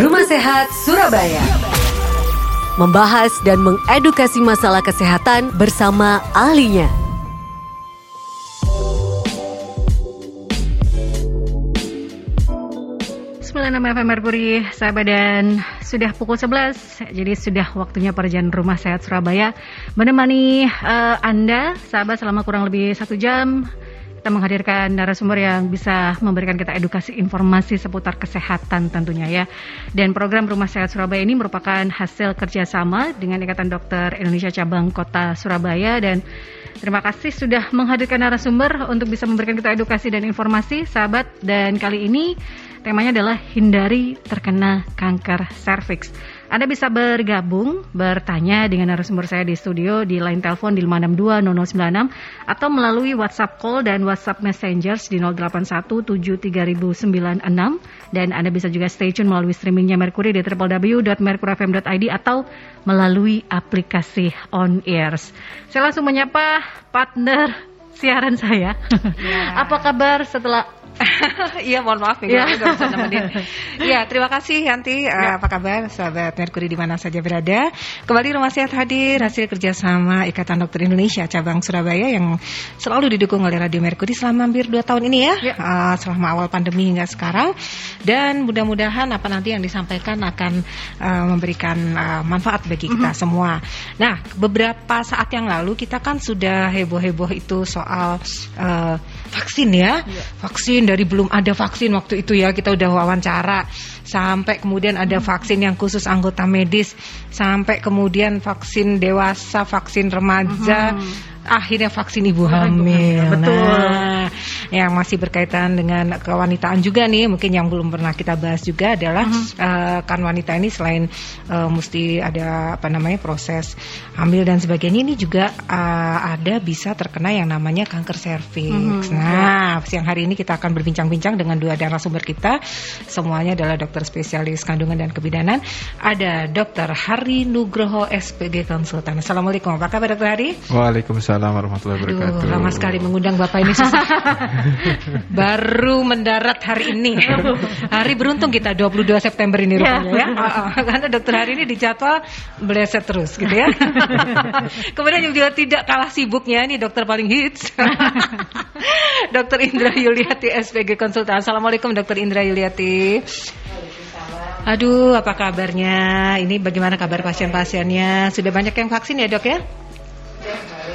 Rumah Sehat Surabaya. Membahas dan mengedukasi masalah kesehatan bersama ahlinya. FM Merkuri, sahabat dan sudah pukul 11, jadi sudah waktunya perjalanan Rumah Sehat Surabaya menemani uh, Anda, sahabat selama kurang lebih satu jam kita menghadirkan narasumber yang bisa memberikan kita edukasi informasi seputar kesehatan tentunya ya. Dan program Rumah Sehat Surabaya ini merupakan hasil kerjasama dengan Ikatan Dokter Indonesia Cabang Kota Surabaya dan terima kasih sudah menghadirkan narasumber untuk bisa memberikan kita edukasi dan informasi sahabat dan kali ini temanya adalah hindari terkena kanker serviks. Anda bisa bergabung, bertanya dengan narasumber saya di studio di line telepon di 5620096 atau melalui WhatsApp call dan WhatsApp Messengers di 08173096 dan Anda bisa juga stay tune melalui streamingnya Mercury di www.mercurifm.id atau melalui aplikasi On Ears. Saya langsung menyapa partner siaran saya. Ya. Apa kabar setelah Iya, mohon maaf ya, ya. bisa nemenin. Iya, terima kasih Yanti. Ya. Apa kabar sahabat Merkuri di mana saja berada? Kembali Rumah Sehat hadir hasil kerjasama Ikatan Dokter Indonesia cabang Surabaya yang selalu didukung oleh Radio Merkuri selama hampir dua tahun ini ya, ya. Uh, selama awal pandemi hingga sekarang. Dan mudah-mudahan apa nanti yang disampaikan akan uh, memberikan uh, manfaat bagi kita mm -hmm. semua. Nah, beberapa saat yang lalu kita kan sudah heboh-heboh itu soal uh, vaksin ya, ya. vaksin dari belum ada vaksin waktu itu ya kita udah wawancara sampai kemudian ada vaksin yang khusus anggota medis sampai kemudian vaksin dewasa, vaksin remaja. Hmm akhirnya vaksin ibu hamil. Betul. Nah, yang masih berkaitan dengan kewanitaan juga nih, mungkin yang belum pernah kita bahas juga adalah uh -huh. uh, kan wanita ini selain uh, mesti ada apa namanya proses hamil dan sebagainya ini juga uh, ada bisa terkena yang namanya kanker serviks. Uh -huh. Nah, siang hari ini kita akan berbincang-bincang dengan dua narasumber kita. Semuanya adalah dokter spesialis kandungan dan kebidanan. Ada Dokter Hari Nugroho SPG Konsultan. Assalamualaikum. Apa kabar Dokter Hari? Waalaikumsalam. Waalaikumsalam warahmatullahi wabarakatuh. Aduh, lama sekali mengundang Bapak ini susah. Baru mendarat hari ini. Hari beruntung kita 22 September ini rupanya ya. ya. Karena dokter hari ini dijadwal bleset terus gitu ya. Kemudian juga tidak kalah sibuknya ini dokter paling hits. dokter Indra Yuliati SPG Konsultan. Assalamualaikum dokter Indra Yuliati. Aduh, apa kabarnya? Ini bagaimana kabar pasien-pasiennya? Sudah banyak yang vaksin ya dok ya?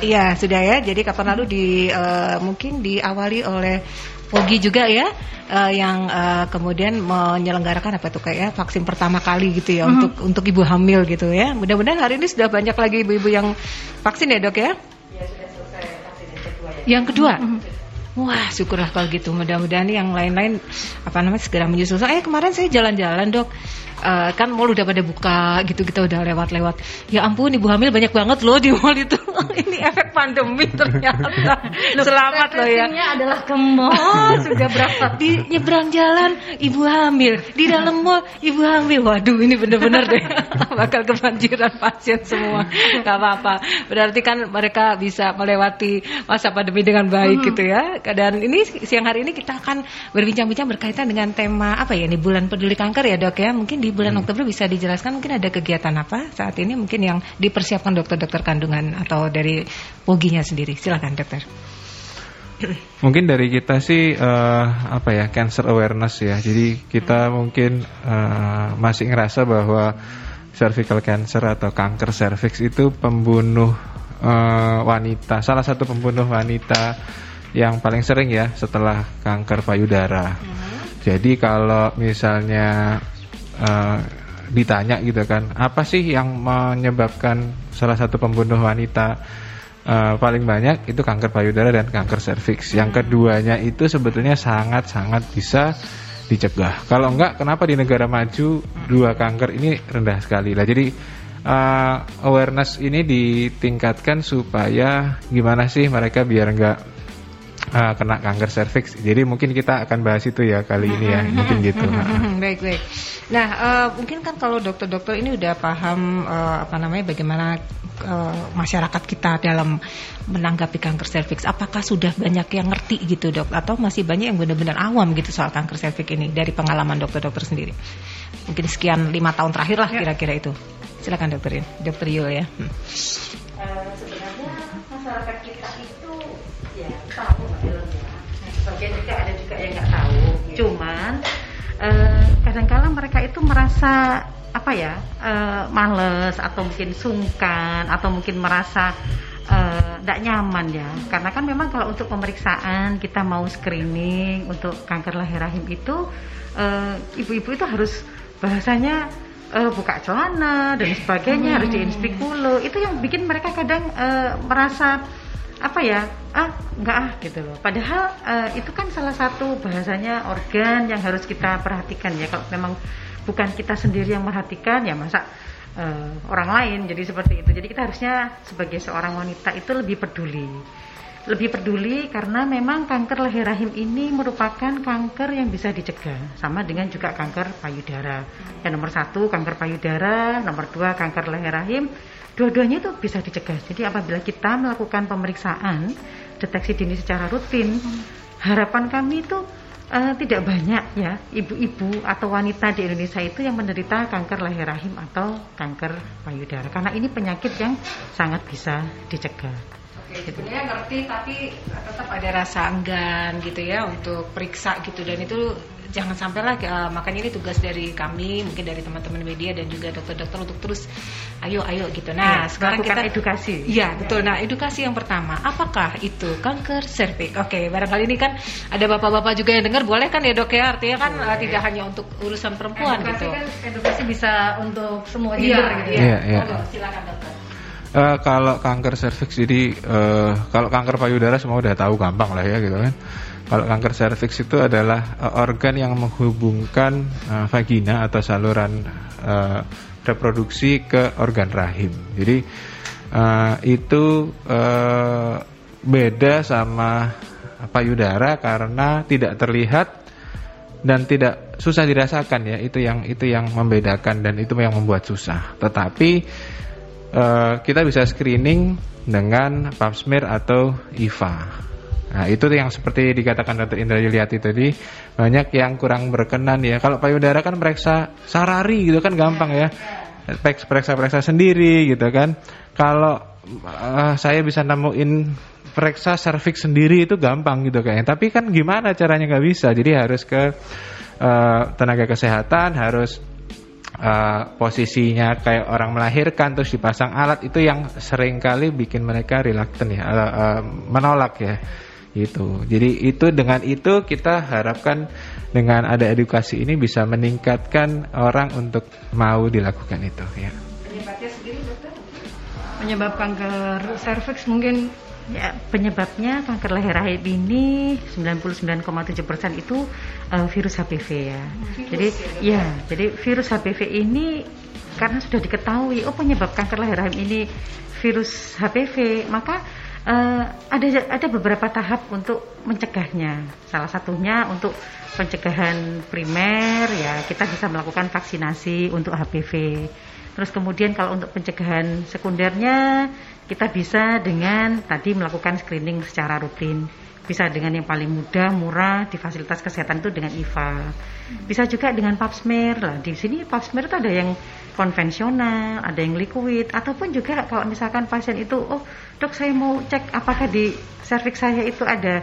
Iya sudah ya. Jadi kapan lalu di uh, mungkin diawali oleh Pogi juga ya uh, yang uh, kemudian menyelenggarakan apa tuh kayak vaksin pertama kali gitu ya mm -hmm. untuk untuk ibu hamil gitu ya. Mudah-mudahan hari ini sudah banyak lagi ibu-ibu yang vaksin ya dok ya. Ya sudah selesai vaksin yang kedua ya. Yang kedua. Mm -hmm. Wah, syukurlah kalau gitu. Mudah-mudahan yang lain-lain apa namanya segera menyusul. Eh kemarin saya jalan-jalan dok. Uh, kan mall udah pada buka gitu kita udah lewat-lewat. Ya ampun ibu hamil banyak banget loh di mall itu. Ini efek pandemi ternyata. Selamat loh ya. adalah ke mall. Sudah berapa? Di nyebrang jalan ibu hamil. Di dalam mall ibu hamil. Waduh ini bener-bener deh. Bakal kebanjiran pasien semua. Nggak apa-apa. Berarti kan mereka bisa melewati masa pandemi dengan baik hmm. gitu ya dan ini siang hari ini kita akan berbincang-bincang berkaitan dengan tema apa ya ini bulan peduli kanker ya dok ya mungkin di bulan hmm. Oktober bisa dijelaskan mungkin ada kegiatan apa saat ini mungkin yang dipersiapkan dokter-dokter kandungan atau dari Poginya sendiri. Silakan dokter. Mungkin dari kita sih uh, apa ya cancer awareness ya. Jadi kita hmm. mungkin uh, masih ngerasa bahwa cervical cancer atau kanker cervix itu pembunuh uh, wanita, salah satu pembunuh wanita yang paling sering ya setelah kanker payudara. Hmm. Jadi kalau misalnya uh, ditanya gitu kan apa sih yang menyebabkan salah satu pembunuh wanita uh, paling banyak itu kanker payudara dan kanker serviks yang hmm. keduanya itu sebetulnya sangat-sangat bisa dicegah kalau enggak kenapa di negara maju dua kanker ini rendah sekali lah jadi uh, awareness ini ditingkatkan supaya gimana sih mereka biar enggak uh, kena kanker serviks. Jadi mungkin kita akan bahas itu ya kali ini ya, mungkin gitu. baik baik. Nah uh, mungkin kan kalau dokter-dokter ini udah paham uh, apa namanya bagaimana uh, masyarakat kita dalam menanggapi kanker serviks. Apakah sudah banyak yang ngerti gitu dok? Atau masih banyak yang benar-benar awam gitu soal kanker serviks ini dari pengalaman dokter-dokter sendiri? Mungkin sekian lima tahun terakhir lah ya. kira-kira itu. Silakan dokter dokter Yul ya. Hmm. Uh, sebenarnya masyarakat kita Sebagian juga ada juga yang nggak tahu. Ya. Cuman uh, kadangkala mereka itu merasa apa ya uh, males atau mungkin sungkan atau mungkin merasa tidak uh, nyaman ya karena kan memang kalau untuk pemeriksaan kita mau screening untuk kanker lahir rahim itu ibu-ibu uh, itu harus bahasanya uh, buka celana dan sebagainya hmm. harus diinspikulu itu yang bikin mereka kadang uh, merasa apa ya ah enggak ah gitu loh. Padahal uh, itu kan salah satu bahasanya organ yang harus kita perhatikan ya. Kalau memang bukan kita sendiri yang merhatikan ya masa uh, orang lain jadi seperti itu. Jadi kita harusnya sebagai seorang wanita itu lebih peduli. Lebih peduli karena memang kanker leher rahim ini merupakan kanker yang bisa dicegah. Sama dengan juga kanker payudara. Yang nomor satu kanker payudara. Nomor dua kanker leher rahim dua-duanya itu bisa dicegah. Jadi apabila kita melakukan pemeriksaan deteksi dini secara rutin harapan kami itu uh, tidak banyak ya ibu-ibu atau wanita di Indonesia itu yang menderita kanker leher rahim atau kanker payudara. Karena ini penyakit yang sangat bisa dicegah sebenarnya ngerti tapi tetap ada rasa enggan gitu ya untuk periksa gitu. Dan itu jangan sampai lah uh, makanya ini tugas dari kami mungkin dari teman-teman media dan juga dokter-dokter untuk terus ayo ayo gitu. Nah ya, sekarang kita edukasi. Ya betul. Nah edukasi yang pertama apakah itu kanker serviks oke barangkali ini kan ada bapak-bapak juga yang dengar boleh kan ya dok ya? Artinya kan uh, tidak hanya untuk urusan perempuan edukasi gitu. kan edukasi bisa untuk semua gender ya, gitu ya, ya. ya. Oh, silakan dokter Uh, kalau kanker serviks jadi uh, kalau kanker payudara semua udah tahu gampang lah ya gitu kan. Kalau kanker serviks itu adalah uh, organ yang menghubungkan uh, vagina atau saluran uh, reproduksi ke organ rahim. Jadi uh, itu uh, beda sama payudara karena tidak terlihat dan tidak susah dirasakan ya. Itu yang itu yang membedakan dan itu yang membuat susah. Tetapi uh, kita bisa screening dengan pap smear atau IVA. Nah, itu yang seperti dikatakan Dr. Indra Yuliati tadi, banyak yang kurang berkenan ya. Kalau payudara kan periksa sarari gitu kan gampang ya. Periksa-periksa sendiri gitu kan. Kalau uh, saya bisa nemuin periksa serviks sendiri itu gampang gitu kayaknya. Tapi kan gimana caranya nggak bisa. Jadi harus ke uh, tenaga kesehatan, harus uh, posisinya kayak orang melahirkan terus dipasang alat itu yang sering kali bikin mereka reluctant ya uh, uh, menolak ya itu jadi itu dengan itu kita harapkan dengan ada edukasi ini bisa meningkatkan orang untuk mau dilakukan itu ya. Penyebabnya sendiri dokter? Penyebab kanker serviks mungkin Ya, penyebabnya kanker leher rahim ini 99,7% itu uh, virus HPV ya. Virus, jadi ya, ya, jadi virus HPV ini karena sudah diketahui oh penyebab kanker leher rahim ini virus HPV, maka uh, ada ada beberapa tahap untuk mencegahnya. Salah satunya untuk pencegahan primer ya, kita bisa melakukan vaksinasi untuk HPV. Terus kemudian kalau untuk pencegahan sekundernya kita bisa dengan tadi melakukan screening secara rutin. Bisa dengan yang paling mudah, murah di fasilitas kesehatan itu dengan IVA. Bisa juga dengan pap smear lah. Di sini pap smear itu ada yang konvensional, ada yang liquid, ataupun juga kalau misalkan pasien itu, oh dok saya mau cek apakah di serviks saya itu ada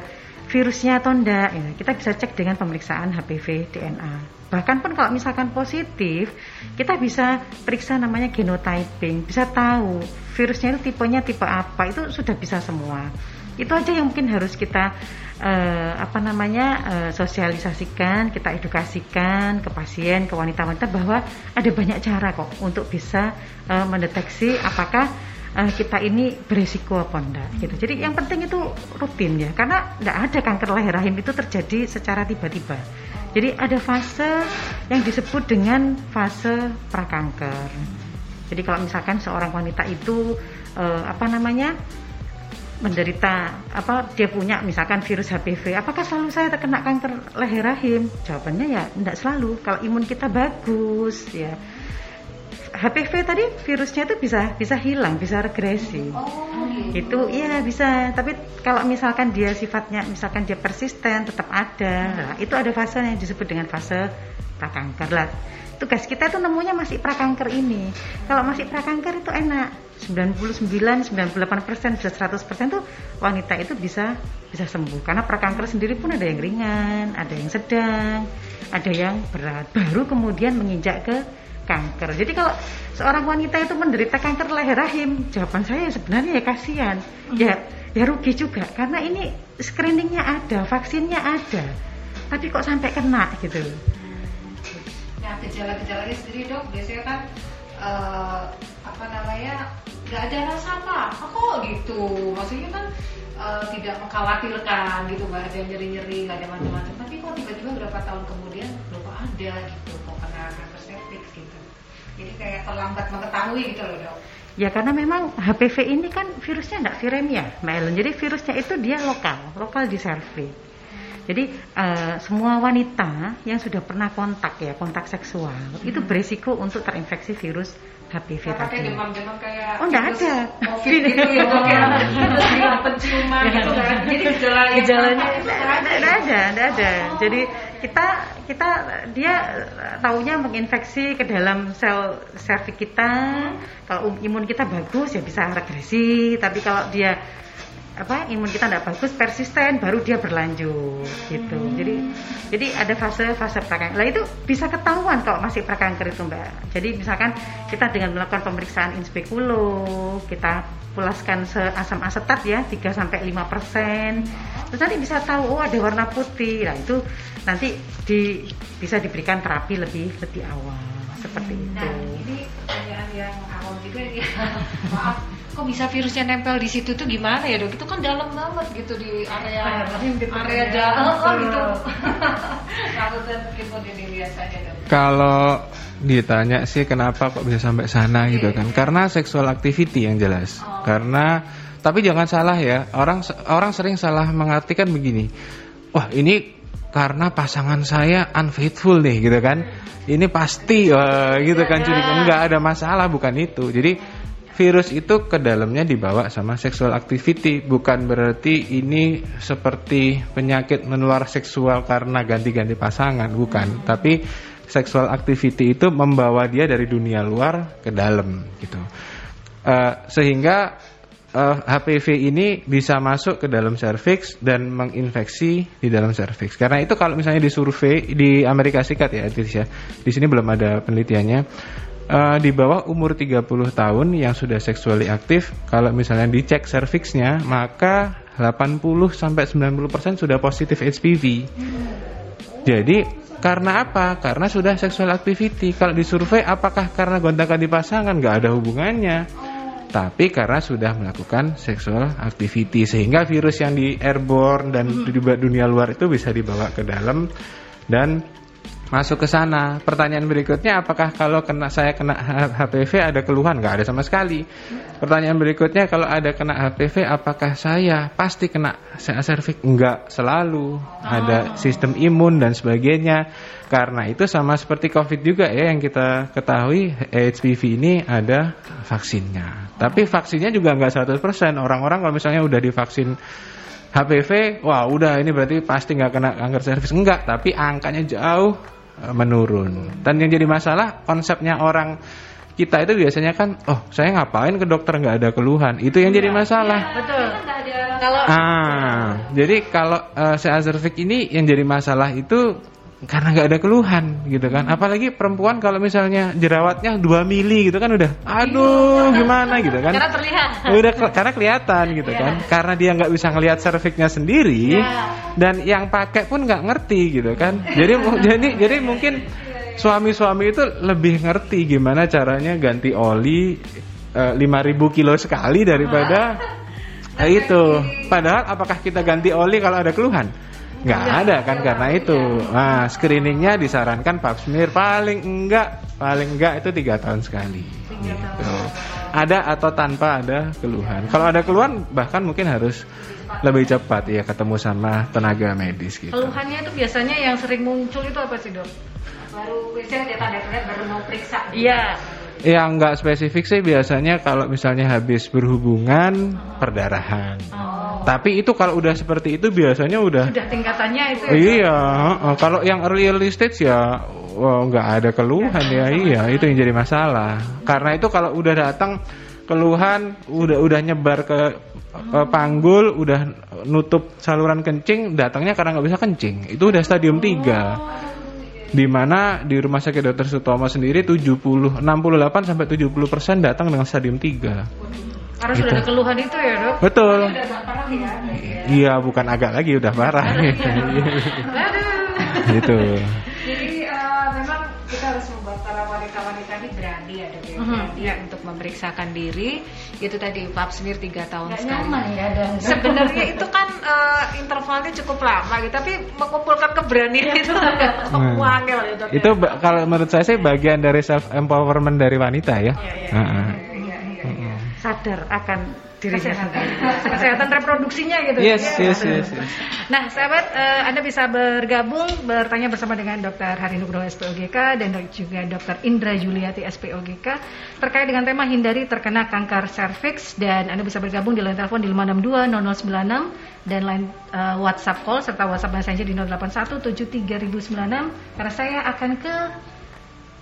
virusnya atau enggak ya, kita bisa cek dengan pemeriksaan HPV DNA bahkan pun kalau misalkan positif kita bisa periksa namanya genotyping bisa tahu virusnya itu tipenya tipe apa itu sudah bisa semua itu aja yang mungkin harus kita uh, apa namanya uh, sosialisasikan kita edukasikan ke pasien ke wanita-wanita bahwa ada banyak cara kok untuk bisa uh, mendeteksi apakah uh, kita ini beresiko apa enggak gitu. Jadi yang penting itu rutin ya karena enggak ada kanker leher rahim itu terjadi secara tiba-tiba. Jadi ada fase yang disebut dengan fase prakanker. Jadi kalau misalkan seorang wanita itu uh, apa namanya menderita apa dia punya misalkan virus HPV apakah selalu saya terkena kanker leher rahim? Jawabannya ya tidak selalu. Kalau imun kita bagus ya. HPV tadi virusnya itu bisa bisa hilang bisa regresi. Oh, gitu. itu iya bisa. Tapi kalau misalkan dia sifatnya misalkan dia persisten tetap ada. Nah, itu ada fase yang disebut dengan fase prakanker lah tugas kita itu nemunya masih prakanker ini. Kalau masih prakanker itu enak. 99, 98 persen, bisa 100 persen tuh wanita itu bisa bisa sembuh. Karena prakanker sendiri pun ada yang ringan, ada yang sedang, ada yang berat, baru kemudian menginjak ke kanker. Jadi kalau seorang wanita itu menderita kanker leher rahim, jawaban saya sebenarnya ya kasihan, ya ya rugi juga. Karena ini screeningnya ada, vaksinnya ada, tapi kok sampai kena gitu. Nah gejala-gejalanya sendiri dok. Biasanya kan uh, apa namanya nggak ada rasa apa apa kok gitu. Maksudnya kan uh, tidak mengkhawatirkan gitu. Nggak ada nyeri-nyeri nggak ada macam-macam. Tapi kok tiba-tiba berapa tahun kemudian lupa ada gitu. Kok kena kanker cervix gitu. Jadi kayak terlambat mengetahui gitu loh dok. Ya karena memang HPV ini kan virusnya tidak viremia, Mbak Jadi virusnya itu dia lokal, lokal di cervix. Jadi uh, semua wanita yang sudah pernah kontak ya, kontak seksual, hmm. itu berisiko untuk terinfeksi virus HPV nah, tadi. demam-demam kayak Oh, enggak ada. Covid gitu ya, dok ya. penciuman gitu kan. Jadi gejala gejalanya enggak ada, enggak ada. Jadi kita kita dia taunya menginfeksi ke dalam sel serviks kita. Kalau imun kita bagus ya bisa regresi, tapi kalau dia apa imun kita tidak bagus persisten baru dia berlanjut gitu. Hmm. jadi jadi ada fase fase prakanker. Lah itu bisa ketahuan kalau masih prakanker itu mbak. Jadi misalkan kita dengan melakukan pemeriksaan in speculo kita pulaskan asam asetat ya 3 sampai lima persen. Terus nanti bisa tahu oh ada warna putih. Nah itu nanti di, bisa diberikan terapi lebih lebih awal. Seperti hmm. itu. nah ini pertanyaan yang awal juga ya. Maaf kok bisa virusnya nempel di situ tuh gimana ya dok? Itu kan dalam banget gitu di area gitu area ya. dalam oh, gitu. Kalau ditanya sih kenapa kok bisa sampai sana okay. gitu kan? Karena seksual activity yang jelas. Oh. Karena tapi jangan salah ya, orang orang sering salah mengartikan begini. Wah, ini karena pasangan saya unfaithful nih gitu kan. Ini pasti uh, gitu kan curiga enggak ada masalah bukan itu. Jadi virus itu ke dalamnya dibawa sama sexual activity bukan berarti ini seperti penyakit menular seksual karena ganti-ganti pasangan bukan hmm. tapi sexual activity itu membawa dia dari dunia luar ke dalam gitu uh, sehingga uh, eh, HPV ini bisa masuk ke dalam serviks dan menginfeksi di dalam serviks. Karena itu kalau misalnya disurvei di Amerika Serikat ya, di sini belum ada penelitiannya uh, di bawah umur 30 tahun yang sudah seksually aktif, kalau misalnya dicek serviksnya, maka 80 sampai 90% sudah positif HPV. Jadi karena apa? Karena sudah sexual activity. Kalau disurvei apakah karena gonta-ganti pasangan nggak ada hubungannya. Tapi karena sudah melakukan sexual activity sehingga virus yang di airborne dan di dunia luar itu bisa dibawa ke dalam dan masuk ke sana. Pertanyaan berikutnya, apakah kalau kena saya kena HPV ada keluhan? Nggak ada sama sekali. Pertanyaan berikutnya, kalau ada kena HPV, apakah saya pasti kena cervix? Enggak selalu. Ada sistem imun dan sebagainya. Karena itu sama seperti COVID juga ya yang kita ketahui HPV ini ada vaksinnya. Tapi vaksinnya juga nggak 100%. Orang-orang kalau misalnya udah divaksin HPV, wah udah ini berarti pasti nggak kena kanker cervix. Enggak, tapi angkanya jauh menurun. Dan yang jadi masalah konsepnya orang kita itu biasanya kan, oh saya ngapain ke dokter nggak ada keluhan, itu yang jadi iya, masalah. Ya, betul. Kalau ah, jadi kalau uh, Azervik ini yang jadi masalah itu karena nggak ada keluhan gitu kan. Apalagi perempuan kalau misalnya jerawatnya 2 mili gitu kan udah aduh gimana? Gitu kan. Karena terlihat. Udah karena kelihatan gitu yeah. kan. Karena dia nggak bisa ngelihat serviknya sendiri yeah. dan yang pakai pun nggak ngerti gitu kan. Jadi jadi jadi mungkin suami-suami itu lebih ngerti gimana caranya ganti oli uh, eh, 5000 kilo sekali daripada uh, itu. Padahal apakah kita ganti oli kalau ada keluhan nggak ada kan karena itu. Nah, screeningnya disarankan pap smear paling enggak paling enggak itu tiga tahun sekali. Gitu. Ada atau tanpa ada keluhan. Kalau ada keluhan bahkan mungkin harus lebih cepat ya ketemu sama tenaga medis gitu. Keluhannya itu biasanya yang sering muncul itu apa sih dok? Baru biasanya dia tanda lihat baru mau periksa. Iya. Yang nggak spesifik sih biasanya kalau misalnya habis berhubungan perdarahan. Oh. Tapi itu kalau udah seperti itu biasanya udah Sudah tingkatannya itu ya? Iya, heeh. kalau yang early early stage ya wah, nggak ada keluhan ya, iya itu yang jadi masalah. Karena itu kalau udah datang keluhan, udah udah nyebar ke ke panggul, udah nutup saluran kencing, datangnya karena nggak bisa kencing. Itu udah stadium 3 di mana di rumah sakit Dr. Sutomo sendiri 70 68 sampai 70 persen datang dengan stadium 3 Karena sudah ada keluhan itu ya dok? betul Udah parah ya? iya bukan agak lagi udah parah Aduh. gitu Jadi eh, memang kita harus membuat para wanita-wanita ini berani ya dok ya, Mhm. berani untuk memeriksakan diri. Itu tadi pap smear 3 tahun Nggak sekali. nyaman ya dan Sebenarnya itu eh, intervalnya cukup lama gitu, tapi mengumpulkan keberanian itu agak Hmm. wangil ya ya. itu ba- kalau menurut saya sih bagian dari self empowerment dari wanita ya Heeh. Heeh. sadar akan dirinya Kesehatan. sendiri. Kesehatan reproduksinya gitu. yes ya. yes yes, yes. Nah, sahabat, eh, Anda bisa bergabung bertanya bersama dengan Dr. Hari Nugroho SPOGK dan juga Dr. Indra Juliati SPOGK terkait dengan tema hindari terkena kanker serviks dan Anda bisa bergabung di line telepon di 562 0096 dan line eh, WhatsApp call serta WhatsApp Messenger di 081 73096 karena saya akan ke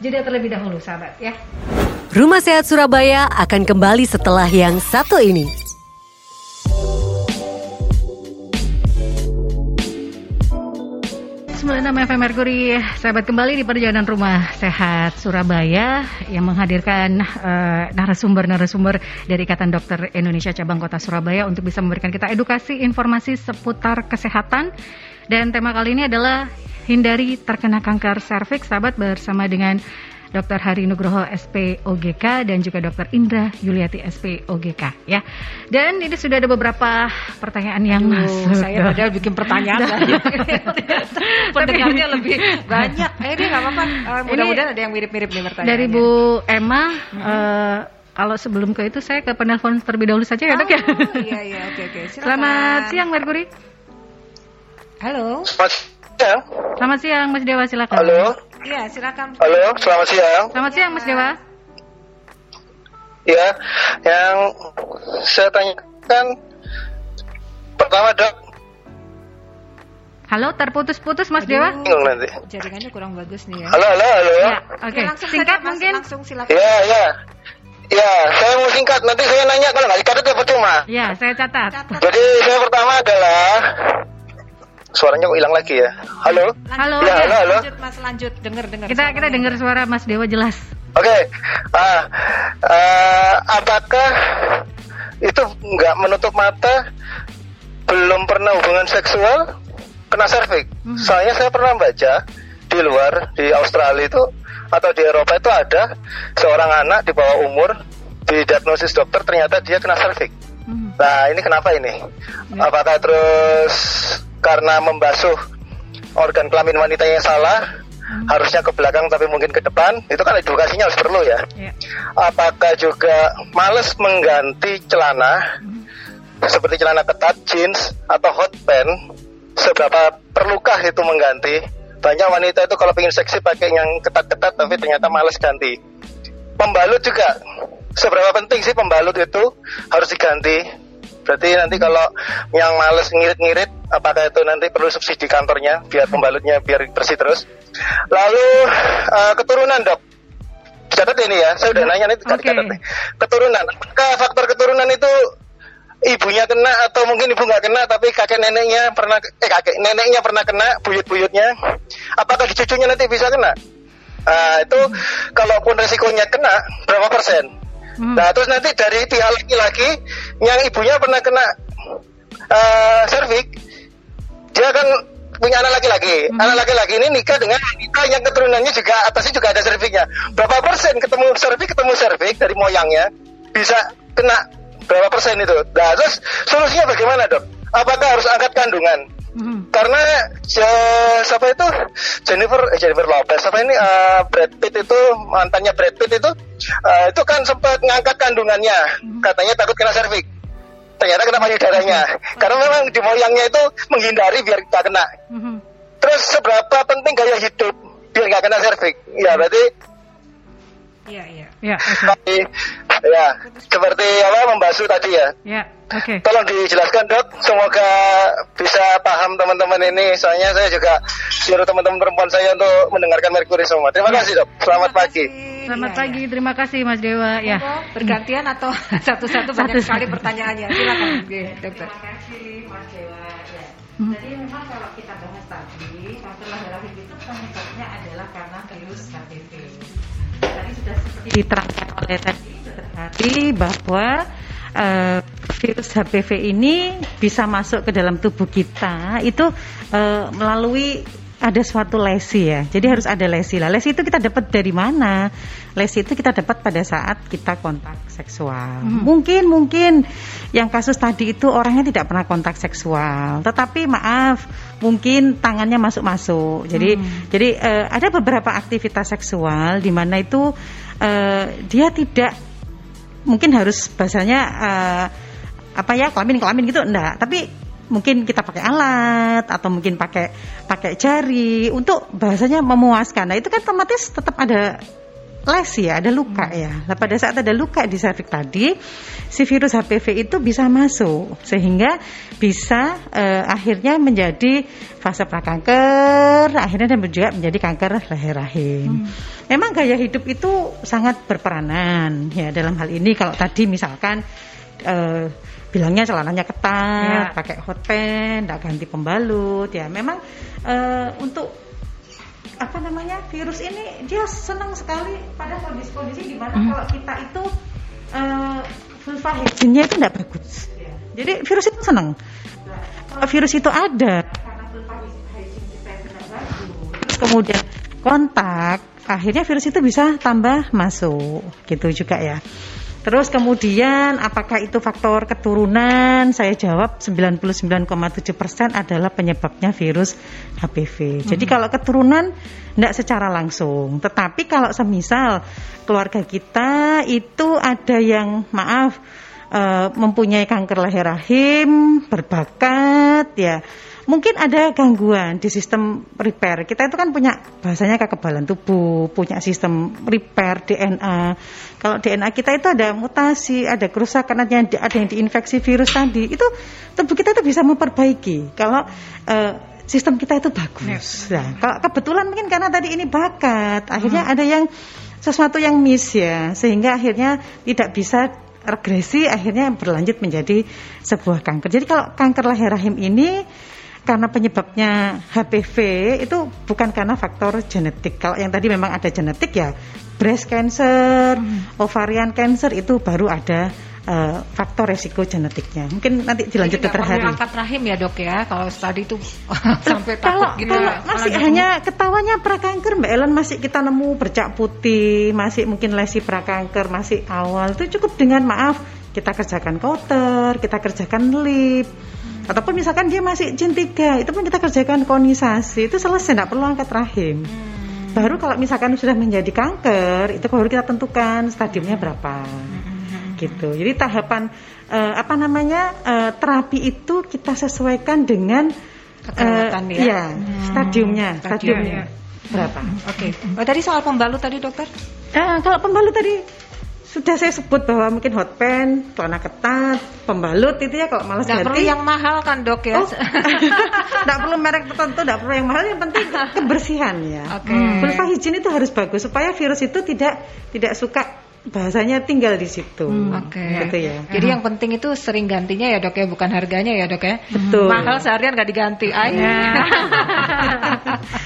jeda terlebih dahulu, sahabat ya. Rumah Sehat Surabaya akan kembali setelah yang satu ini. Sembilan FM Mercury, sahabat kembali di perjalanan rumah sehat Surabaya yang menghadirkan eh, narasumber-narasumber dari Ikatan Dokter Indonesia Cabang Kota Surabaya untuk bisa memberikan kita edukasi informasi seputar kesehatan dan tema kali ini adalah hindari terkena kanker serviks sahabat bersama dengan Dr. Hari Nugroho SPOGK dan juga Dr. Indra Yuliati SPOGK ya. Dan ini sudah ada beberapa pertanyaan yang Aduh, masuk. saya padahal bikin pertanyaan banyak. Pendengarnya lebih banyak. Eh dia nggak apa-apa. Eh, mudah-mudahan ada yang mirip-mirip nih pertanyaannya. Dari Bu Emma, eh, kalau sebelum ke itu saya ke penelpon terlebih dahulu saja ya dok ya. Oh, iya iya oke oke. Silakan. Selamat siang Mercury. Halo. Selamat siang. Selamat siang Mas Dewa silakan. Halo. Iya silakan. Halo, selamat siang. Selamat siang Mas Dewa. Ya, yang saya tanyakan pertama dok, Halo terputus-putus Mas Aduh, Dewa. bingung nanti. Jaringannya kurang bagus nih ya. Halo, halo, halo. Ya, oke. Ya, langsung Singkat saja, mungkin. Langsung silakan. Ya, ya. Ya, saya mau singkat. Nanti saya nanya kalau nggak singkat itu percuma. Ya, saya catat. Catat. Jadi saya pertama adalah suaranya kok hilang lagi ya. Halo. Halo. Ya, halo, halo. Lanjut Mas lanjut dengar dengar. Kita kita dengar suara Mas Dewa jelas. Oke. Ah, eh, apakah itu nggak menutup mata belum pernah hubungan seksual kena serviks? Hmm. Soalnya saya pernah baca di luar di Australia itu atau di Eropa itu ada seorang anak di bawah umur didiagnosis dokter ternyata dia kena serviks. Hmm. Nah ini kenapa ini? Ya. Apakah terus karena membasuh organ kelamin wanitanya salah? Hmm. Harusnya ke belakang tapi mungkin ke depan. Itu kan edukasinya harus perlu ya. Ya. Apakah juga males mengganti celana seperti celana ketat, jeans atau hot pants? Seberapa perlukah itu mengganti? Banyak wanita itu kalau pengen seksi pakai yang ketat-ketat tapi ternyata males ganti. Pembalut juga seberapa penting sih pembalut itu harus diganti? Berarti nanti kalau yang males ngirit-ngirit, apakah itu nanti perlu subsidi kantornya biar pembalutnya biar bersih terus? Lalu eh, keturunan dok, catat ini ya, saya udah nanya nih, catat nih. Keturunan, apakah faktor keturunan itu ibunya kena atau mungkin ibu nggak kena tapi kakek neneknya pernah eh kakek neneknya pernah kena buyut-buyutnya? Apakah cucunya nanti bisa kena? Nah itu kalaupun resikonya kena berapa persen Hmm. nah terus nanti dari pihak laki-laki yang ibunya pernah kena servik dia kan punya anak laki-laki. Hmm. anak laki-laki ini nikah dengan wanita yang keturunannya juga atasnya juga ada serviknya berapa persen ketemu servik ketemu servik dari moyangnya bisa kena berapa persen itu? Nah terus solusinya bagaimana dok? Apakah harus angkat kandungan Mhm. Karena ja- siapa itu? Jennifer eh, Jennifer Lopez. Apa ini? Eh, Brad Pitt itu mantannya Brad Pitt itu eh, itu kan sempat ngangkat kandungannya. Katanya takut kena serviks. Ternyata kena payudaranya. Karena memang di moyangnya itu menghindari biar tidak kena. Mhm. terus seberapa penting gaya hidup biar nggak kena serviks? Ya berarti Iya, iya. Ya, oke. Ya seperti apa membasuh tadi ya Ya, oke. Tolong dijelaskan dok, semoga bisa paham teman-teman ini. Soalnya saya juga suruh teman-teman perempuan saya untuk mendengarkan Merkuri semua. Terima kasih dok, selamat pagi. Selamat Iya, pagi, terima kasih Mas Dewa. Ya. Bergantian atau satu-satu banyak Satu-satu. sekali pertanyaannya. Silakan, Oke, dokter. Terima kasih Mas Dewa. Ya. Hmm. Jadi memang kalau kita bahas tadi lahir rahim itu penyebabnya adalah karena virus HPV. Tadi sudah seperti diterangkan oleh tadi Hari bahwa eh, virus HPV ini bisa masuk ke dalam tubuh kita itu eh, melalui ada suatu lesi ya. Jadi harus ada lesi lah. Lesi itu kita dapat dari mana? Lesi itu kita dapat pada saat kita kontak seksual. Hmm. Mungkin mungkin yang kasus tadi itu orangnya tidak pernah kontak seksual, tetapi maaf mungkin tangannya masuk-masuk. Jadi jadi eh, ada beberapa aktivitas seksual di mana itu eh, dia tidak mungkin harus bahasanya eh, apa ya kelamin kelamin gitu enggak. Tapi mungkin kita pakai alat atau mungkin pakai pakai jari untuk bahasanya memuaskan. Nah itu kan otomatis tetap ada lesi ya ada luka ya nah pada saat ada luka di serviks tadi si virus HPV itu bisa masuk sehingga bisa eh, akhirnya menjadi fase prakanker akhirnya dan juga menjadi kanker leher rahim memang gaya hidup itu sangat berperanan ya dalam hal ini kalau tadi misalkan eh, bilangnya celananya ketat, Ya. pakai hot pants, tidak ganti pembalut ya. Memang eh, untuk apa namanya virus ini dia senang sekali pada kondisi-kondisi di mana Hmm. kalau kita itu eh, vulva hygiene-nya itu tidak bagus. ya. Jadi virus itu senang. Kalau virus itu ada karena vulva hygiene kita yang tidak bagus, terus kemudian kontak, akhirnya virus itu bisa tambah masuk, gitu juga ya. Terus kemudian apakah itu faktor keturunan? Saya jawab 99,7% adalah penyebabnya virus HPV. Jadi kalau keturunan tidak secara langsung, tetapi kalau semisal keluarga kita itu ada yang maaf eh, mempunyai kanker leher rahim, berbakat ya. Mungkin ada gangguan di sistem repair. Kita itu kan punya bahasanya kekebalan tubuh, punya sistem repair DNA. Kalau DNA kita itu ada mutasi, ada kerusakan, ada yang, ada yang diinfeksi virus tadi. Itu tubuh kita itu bisa memperbaiki. Kalau eh, sistem kita itu bagus. Nah, kalau kebetulan mungkin karena tadi ini bakat, akhirnya ada yang sesuatu yang miss ya, sehingga akhirnya tidak bisa regresi, akhirnya berlanjut menjadi sebuah kanker. Jadi kalau kanker leher rahim ini karena penyebabnya HPV itu bukan karena faktor genetik. Kalau yang tadi memang ada genetik ya breast cancer, ovarian cancer itu baru ada eh, faktor resiko genetiknya. Mungkin nanti dilanjut dokter perlu Hari. angkat rahim ya dok ya. Kalau tadi itu sampai kalau, takut gitu. kalau ya. masih hanya ketawanya prakanker Mbak Ellen masih kita nemu bercak putih, masih mungkin lesi prakanker masih awal itu cukup dengan maaf kita kerjakan counter, kita kerjakan lip ataupun misalkan dia masih jin 3 itu pun kita kerjakan konisasi itu selesai tidak perlu angkat rahim. Baru kalau misalkan sudah menjadi kanker itu baru kita tentukan stadiumnya berapa gitu. Jadi tahapan eh, apa namanya eh, terapi itu kita sesuaikan dengan Keperawatan eh, ya? iya, stadiumnya, stadium, stadiumnya ya. berapa? Oke. Oh, tadi soal pembalut tadi dokter. Eh, kalau pembalut tadi sudah saya sebut bahwa mungkin hot pen, celana ketat, pembalut itu ya kalau malas Nggak perlu ganti. yang mahal kan dok ya. Oh, perlu merek tertentu, nggak perlu yang mahal, yang penting kebersihan ya. Oke. Vulva hygiene itu harus bagus supaya virus itu tidak tidak suka bahasanya tinggal di situ. Oke. Gitu ya. Jadi yang penting itu sering gantinya ya dok ya, bukan harganya ya dok ya. Betul. Mahal seharian nggak diganti. Ay.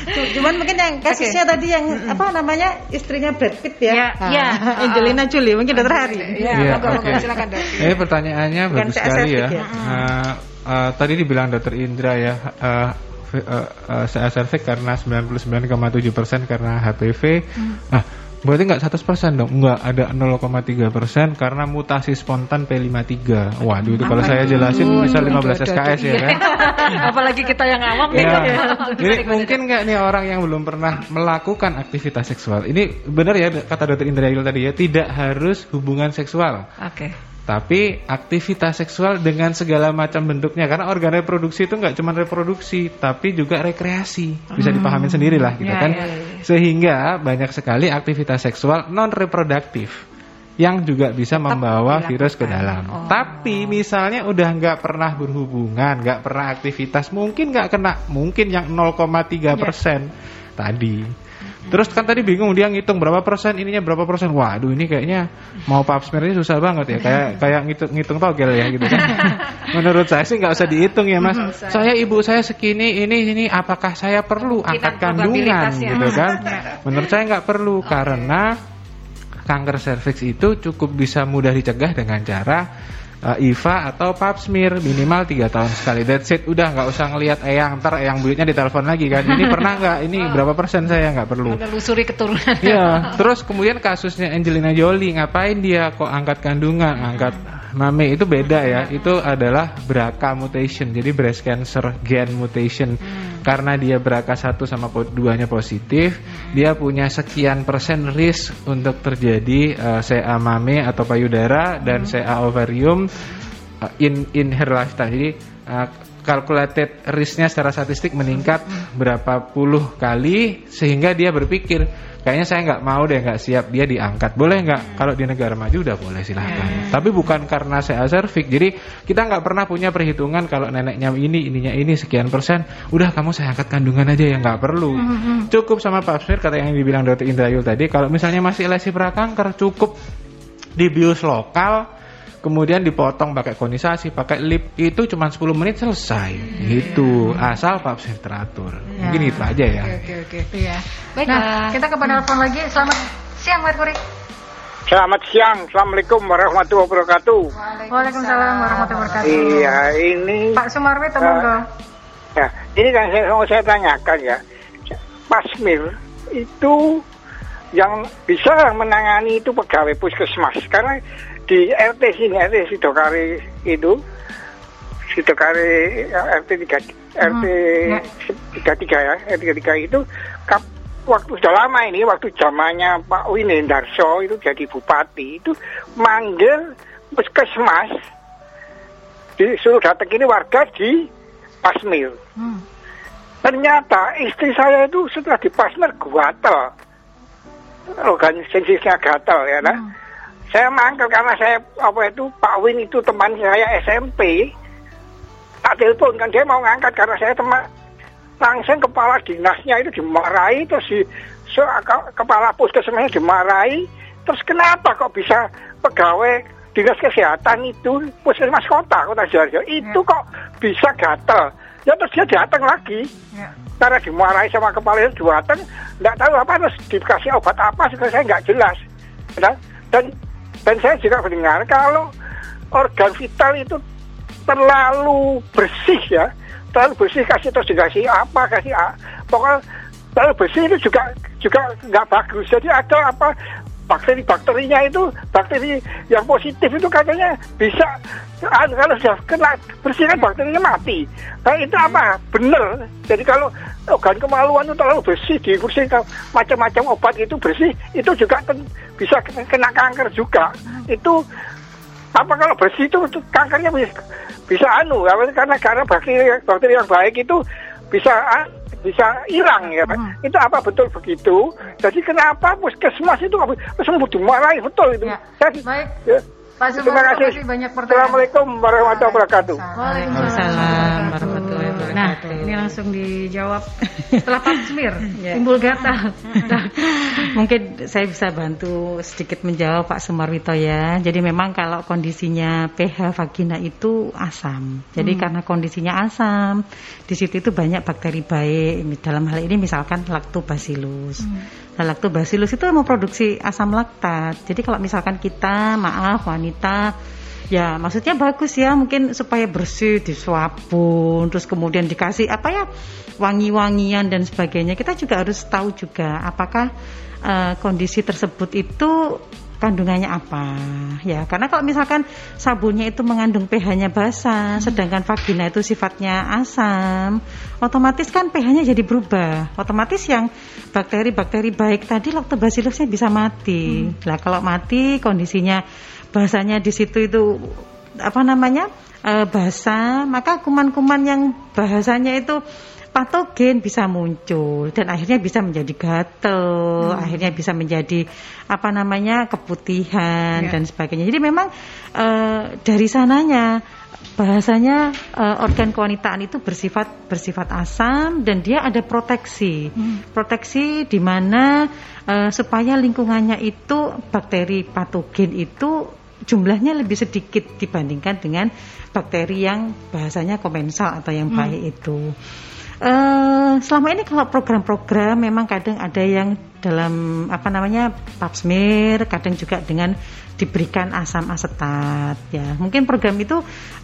Tuh, Cuman mungkin yang kasusnya tadi yang apa namanya istrinya Brad Pitt ya. Ya, Ah, ya. Angelina Jolie mungkin dokter Hari. Iya, Iya, monggo, oke. silakan dok. Ini pertanyaannya Bukan bagus sekali ya. ya. Eh, eh, tadi dibilang dokter Indra ya, eh, v- eh, eh, saya karena 99,7% karena HPV. Hmm. Nah, Berarti nggak 100% dong? Nggak, ada 0,3% karena mutasi spontan P53. Waduh, itu kalau saya jelasin bisa 15 SKS ya kan? Apalagi kita yang awam nih. Ya. Ya. Jadi mungkin nggak nih orang yang belum pernah melakukan aktivitas seksual. Ini benar ya kata dokter Indra Yul tadi ya, tidak harus hubungan seksual. Oke. Tapi aktivitas seksual dengan segala macam bentuknya Karena organ reproduksi itu nggak cuma reproduksi Tapi juga rekreasi Bisa dipahami sendiri lah gitu Ya, kan ya, ya. Sehingga banyak sekali aktivitas seksual non reproduktif yang juga bisa membawa dilakukan. virus ke dalam. Oh. Tapi misalnya udah nggak pernah berhubungan, nggak pernah aktivitas, mungkin nggak kena, mungkin yang 0,3 persen tadi. Terus kan tadi bingung dia ngitung berapa persen ininya berapa persen. Waduh ini kayaknya mau pap smear ini susah banget ya. Kayak kayak ngitung ngitung togel ya gitu kan. Menurut saya sih nggak usah dihitung ya mas. Saya ibu saya segini ini ini apakah saya perlu angkat kandungan probabilitasnya. gitu kan? Menurut saya nggak perlu karena kanker serviks itu cukup bisa mudah dicegah dengan cara uh, IVA atau pap smear minimal 3 tahun sekali. That's it. Udah nggak usah ngelihat eyang ntar eyang buyutnya ditelepon lagi kan. Ini pernah nggak? Ini berapa persen saya nggak perlu. Lusuri keturunan. Iya, terus kemudian kasusnya Angelina Jolie ngapain dia kok angkat kandungan, angkat mame itu beda ya. Itu adalah BRCA mutation. Jadi breast cancer gen mutation. Karena dia BRCA 1 sama 2-nya positif, dia punya sekian persen risk untuk terjadi eh, CA mame atau payudara dan CA ovarium uh, in in her lifetime. Jadi uh, calculated risknya secara statistik meningkat berapa puluh kali sehingga dia berpikir kayaknya saya nggak mau deh nggak siap dia diangkat. Boleh nggak? Kalau di negara maju udah boleh silahkan. Tapi bukan karena saya servik jadi kita nggak pernah punya perhitungan kalau neneknya ini ininya ini sekian persen. Udah kamu saya angkat kandungan aja ya nggak perlu. Cukup sama pap smear kata yang dibilang dokter Indrayul tadi. Kalau misalnya masih lesi prakanker cukup dibius lokal kemudian dipotong pakai konisasi pakai lip itu cuma 10 menit selesai gitu asal smear teratur mungkin itu aja ya Oke oke. Iya. Baiklah. Nah, kita ke penelpon lagi. Selamat siang Merkuri. Selamat siang, Assalamualaikum warahmatullahi wabarakatuh. Waalaikumsalam warahmatullahi wabarakatuh. Iya, ini Pak Sumarwi Eh, monggo. ya, ini kan saya mau saya tanyakan ya, Pasmir itu yang bisa menangani itu pegawai puskesmas karena di RT sini RT Sidokari itu Sidokari RT 3 RT ya. 33 ya RT 33 itu kap, waktu sudah lama ini waktu zamannya Pak Winendarso itu jadi bupati itu manggil puskesmas disuruh datang ini warga di Pasmir Hmm. Ternyata istri saya itu setelah dipasmer gatal. Organ sensitifnya gatal ya nah. Saya mangkel karena saya apa itu Pak Win itu teman saya SMP. Tak telepon kan dia mau ngangkat karena saya teman. Langsung kepala dinasnya itu dimarahi terus di so- ke- kepala puskesmasnya dimarahi. Terus kenapa kok bisa pegawai dinas kesehatan itu puskesmas kota kota Sidoarjo itu kok bisa gatal ya terus dia datang lagi. Ya. karena dimarahi sama kepala itu datang nggak tahu apa terus dikasih obat apa saya nggak jelas. Dan dan saya juga mendengar kalau organ vital itu terlalu bersih ya terlalu bersih kasih terus dikasih apa kasih a- pokoknya terlalu bersih itu juga juga nggak bagus. Jadi ada apa bakteri-bakterinya itu bakteri yang positif itu katanya bisa ah, kalau sudah kena bersih kan bakterinya mati. Nah itu apa? Benar jadi kalau organ kemaluan itu terlalu bersih dibersih macam-macam obat itu bersih itu juga kan bisa kena, kanker juga. Itu apa kalau bersih itu kankernya bisa, bisa anu karena karena bakteri bakteri yang baik itu bisa bisa hilang ya Pak. itu apa betul begitu jadi kenapa puskesmas itu sembuh dimarahi betul itu Ya. Saya- Baik. ya. Pak Terima Sumarwi kasih. banyak pertanyaan. Assalamualaikum warahmatullahi wabarakatuh. Waalaikumsalam warahmatullahi wabarakatuh. Nah, ini langsung dijawab setelah pap smear, Ya. timbul gatal. Mungkin saya bisa bantu sedikit menjawab Pak Sumarwito ya. Jadi memang kalau kondisinya pH vagina itu asam. Jadi karena kondisinya asam, di situ itu banyak bakteri baik. Dalam hal ini misalkan lactobacillus. Nah, lactobacillus itu memproduksi asam laktat. Jadi kalau misalkan kita maaf wanita Ya, maksudnya bagus ya, mungkin supaya bersih, disabun, terus kemudian dikasih apa ya, wangi-wangian dan sebagainya. Kita juga harus tahu juga apakah uh, kondisi tersebut itu kandungannya apa ya karena kalau misalkan sabunnya itu mengandung pH-nya basah sedangkan vagina itu sifatnya asam otomatis kan pH-nya jadi berubah otomatis yang bakteri-bakteri baik tadi lactobacillusnya bisa mati hmm. nah kalau mati kondisinya bahasanya di situ itu apa namanya e, basah maka kuman-kuman yang bahasanya itu patogen bisa muncul dan akhirnya bisa menjadi gatel, hmm. akhirnya bisa menjadi apa namanya keputihan yeah. dan sebagainya. Jadi memang uh, dari sananya bahasanya uh, organ kewanitaan itu bersifat bersifat asam dan dia ada proteksi, hmm. proteksi di mana uh, supaya lingkungannya itu bakteri patogen itu jumlahnya lebih sedikit dibandingkan dengan bakteri yang bahasanya komensal atau yang hmm. baik itu. Uh, selama ini kalau program-program memang kadang ada yang dalam apa namanya pap smear, kadang juga dengan diberikan asam asetat ya. Mungkin program itu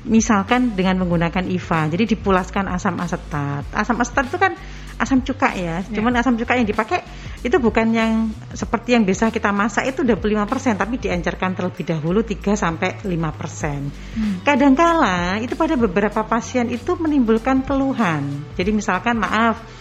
misalkan dengan menggunakan IVA. Jadi dipulaskan asam asetat. Asam asetat itu kan asam cuka ya. ya. Cuman asam cuka yang dipakai itu bukan yang seperti yang biasa kita masak itu 25% tapi diencerkan terlebih dahulu 3 sampai 5%. Hmm. Kadangkala itu pada beberapa pasien itu menimbulkan keluhan. Jadi misalkan maaf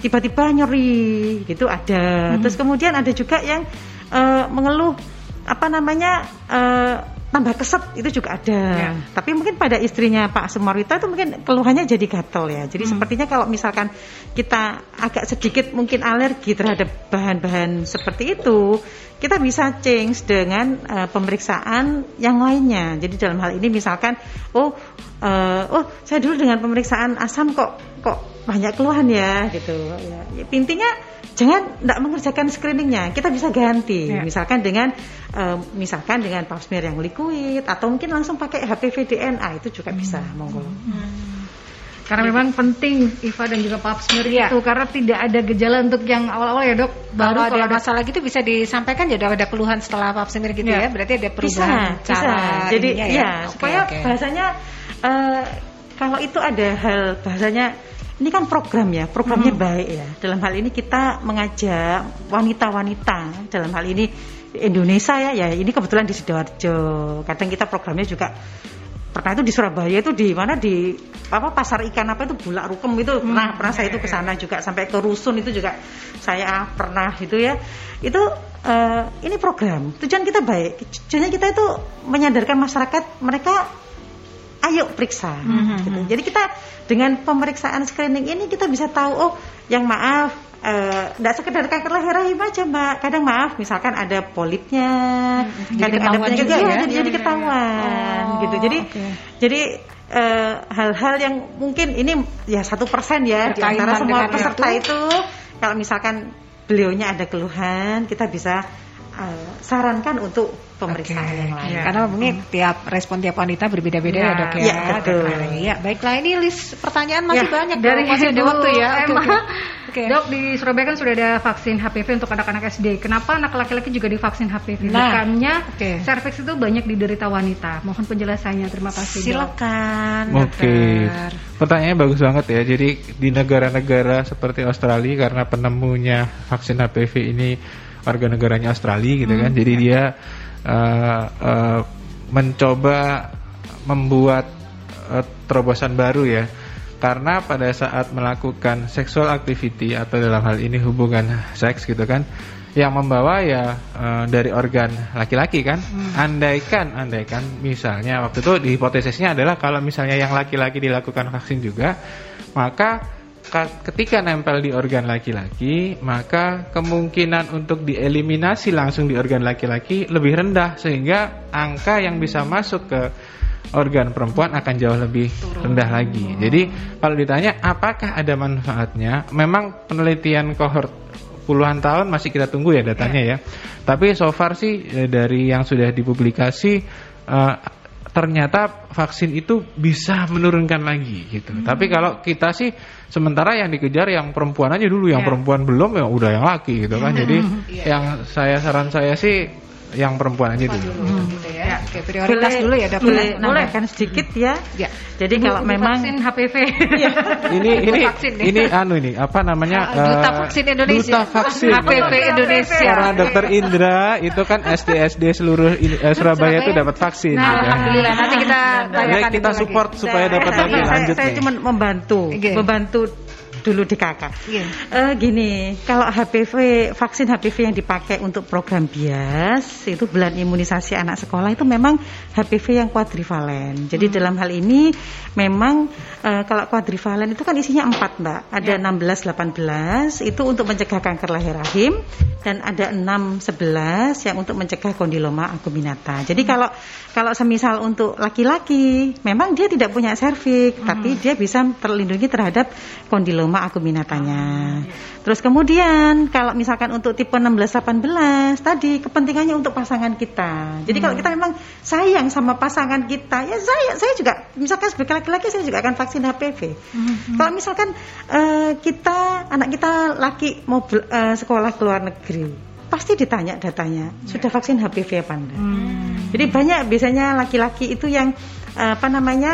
tiba-tiba nyeri gitu ada. Hmm. Terus kemudian ada juga yang uh, mengeluh apa namanya uh, tambah keset itu juga ada. Ya. Tapi mungkin pada istrinya Pak Sumarwita itu mungkin keluhannya jadi gatel ya. Jadi hmm. sepertinya kalau misalkan kita agak sedikit mungkin alergi terhadap bahan-bahan seperti itu, kita bisa change dengan uh, pemeriksaan yang lainnya. Jadi dalam hal ini misalkan, oh, uh, oh saya dulu dengan pemeriksaan asam kok kok banyak keluhan ya gitu. Ya, intinya jangan tidak mengerjakan screeningnya kita bisa ganti ya. misalkan dengan uh, misalkan dengan pap smear yang liquid atau mungkin langsung pakai HPV DNA itu juga hmm. bisa monggo hmm. Karena memang penting IVA dan juga pap smear ya. itu karena tidak ada gejala untuk yang awal-awal ya dok. Baru kalau, kalau ada masalah gitu bisa disampaikan ya ada keluhan setelah pap smear gitu ya. ya. Berarti ada perubahan bisa, cara bisa. Jadi ya, ya supaya okay. bahasanya uh, kalau itu ada hal bahasanya ini kan program ya, programnya hmm. baik ya. Dalam hal ini kita mengajak wanita-wanita dalam hal ini Indonesia ya, ya ini kebetulan di sidoarjo. Kadang kita programnya juga pernah itu di Surabaya itu di mana di apa pasar ikan apa itu bulak rukem itu hmm. pernah pernah saya itu ke sana juga sampai ke rusun itu juga saya pernah itu ya itu uh, ini program tujuan kita baik tujuannya kita itu menyadarkan masyarakat mereka ayo periksa. Mm-hmm. gitu. Jadi kita dengan pemeriksaan screening ini kita bisa tahu oh yang maaf tidak uh, sekedar kanker leher rahim aja mbak. Kadang maaf misalkan ada polipnya. Hmm, kadang ada penyakit juga ya, ya jadi, jadi ketahuan oh, gitu. Jadi okay. jadi uh, hal-hal yang mungkin ini ya satu persen ya di antara semua peserta itu, itu. Kalau misalkan beliaunya ada keluhan kita bisa uh, sarankan untuk pemeriksaan okay. yang lain. Ya. Karena mungkin hmm. tiap respon tiap wanita berbeda-beda ya, ya dok ya. Ya, betul. Ya, baiklah ini list pertanyaan masih ya, banyak dari masih ada waktu ya. Emang. Okay, okay. Dok di Surabaya kan sudah ada vaksin HPV untuk anak-anak SD. Kenapa anak laki-laki juga divaksin HPV? Nah, Bukannya okay. serviks itu banyak diderita wanita. Mohon penjelasannya. Terima kasih. Silakan. Oke. Okay. Pertanyaannya bagus banget ya. Jadi di negara-negara seperti Australia karena penemunya vaksin HPV ini warga negaranya Australia gitu kan. Hmm. Jadi dia uh, uh, mencoba membuat uh, terobosan baru ya. Karena pada saat melakukan sexual activity atau dalam hal ini hubungan seks gitu kan, yang membawa ya uh, dari organ laki-laki kan. Hmm. Andaikan, andaikan misalnya waktu itu di hipotesisnya adalah kalau misalnya yang laki-laki dilakukan vaksin juga, maka ketika nempel di organ laki-laki, maka kemungkinan untuk dieliminasi langsung di organ laki-laki lebih rendah sehingga angka yang bisa masuk ke organ perempuan akan jauh lebih rendah lagi. Jadi kalau ditanya apakah ada manfaatnya, memang penelitian kohort puluhan tahun masih kita tunggu ya datanya ya. Tapi so far sih eh, dari yang sudah dipublikasi uh, ternyata vaksin itu bisa menurunkan lagi gitu. Hmm. Tapi kalau kita sih sementara yang dikejar yang perempuan aja dulu, yang yeah. perempuan belum ya udah yang laki gitu kan. Jadi yeah. yang saya saran saya sih yang perempuan aja dulu. Gitu ya. Oke, prioritas Boleh- dulu ya dok. boleh ya. nambahkan sedikit ya. Ya. Jadi kalau memang vaksin HPV. Ini ini vaksin nih. ini anu ini apa namanya? Ah, Duta eh, Vaksin Indonesia. Duta vaksin. HPV Indonesia. Karena Dokter Indra itu kan SD SD seluruh ini- eh, Surabaya itu dapat vaksin. Nah, ya kan? alhamdulillah nanti kita tanyakan kita itu lagi. support supaya dapat saya, saya, lanjut saya nih. cuma membantu, Oke. membantu dulu di kakak. Iya. Eh, gini, kalau HPV vaksin HPV yang dipakai untuk program bias itu bulan imunisasi anak sekolah itu memang HPV yang kuadrivalen. Jadi Hmm. dalam hal ini memang eh, kalau kuadrivalen itu kan isinya empat mbak, ada Ya. 16 18 itu untuk mencegah kanker leher rahim dan ada 6 11 yang untuk mencegah kondiloma acuminata. Jadi Hmm. kalau kalau semisal untuk laki-laki memang dia tidak punya serviks Hmm. tapi dia bisa terlindungi terhadap kondiloma acuminatanya. Hmm, Terus kemudian kalau misalkan untuk tipe 16 18 tadi kepentingannya untuk pasangan kita. Jadi Hmm. kalau kita memang sayang sama pasangan kita, ya saya saya juga misalkan sebagai laki-laki saya juga akan vaksin HPV. Hmm, Kalau misalkan eh, kita anak kita laki mau bel- eh, sekolah ke luar negeri, pasti ditanya datanya sudah vaksin HPV apa enggak. Jadi banyak biasanya laki-laki itu yang eh, apa namanya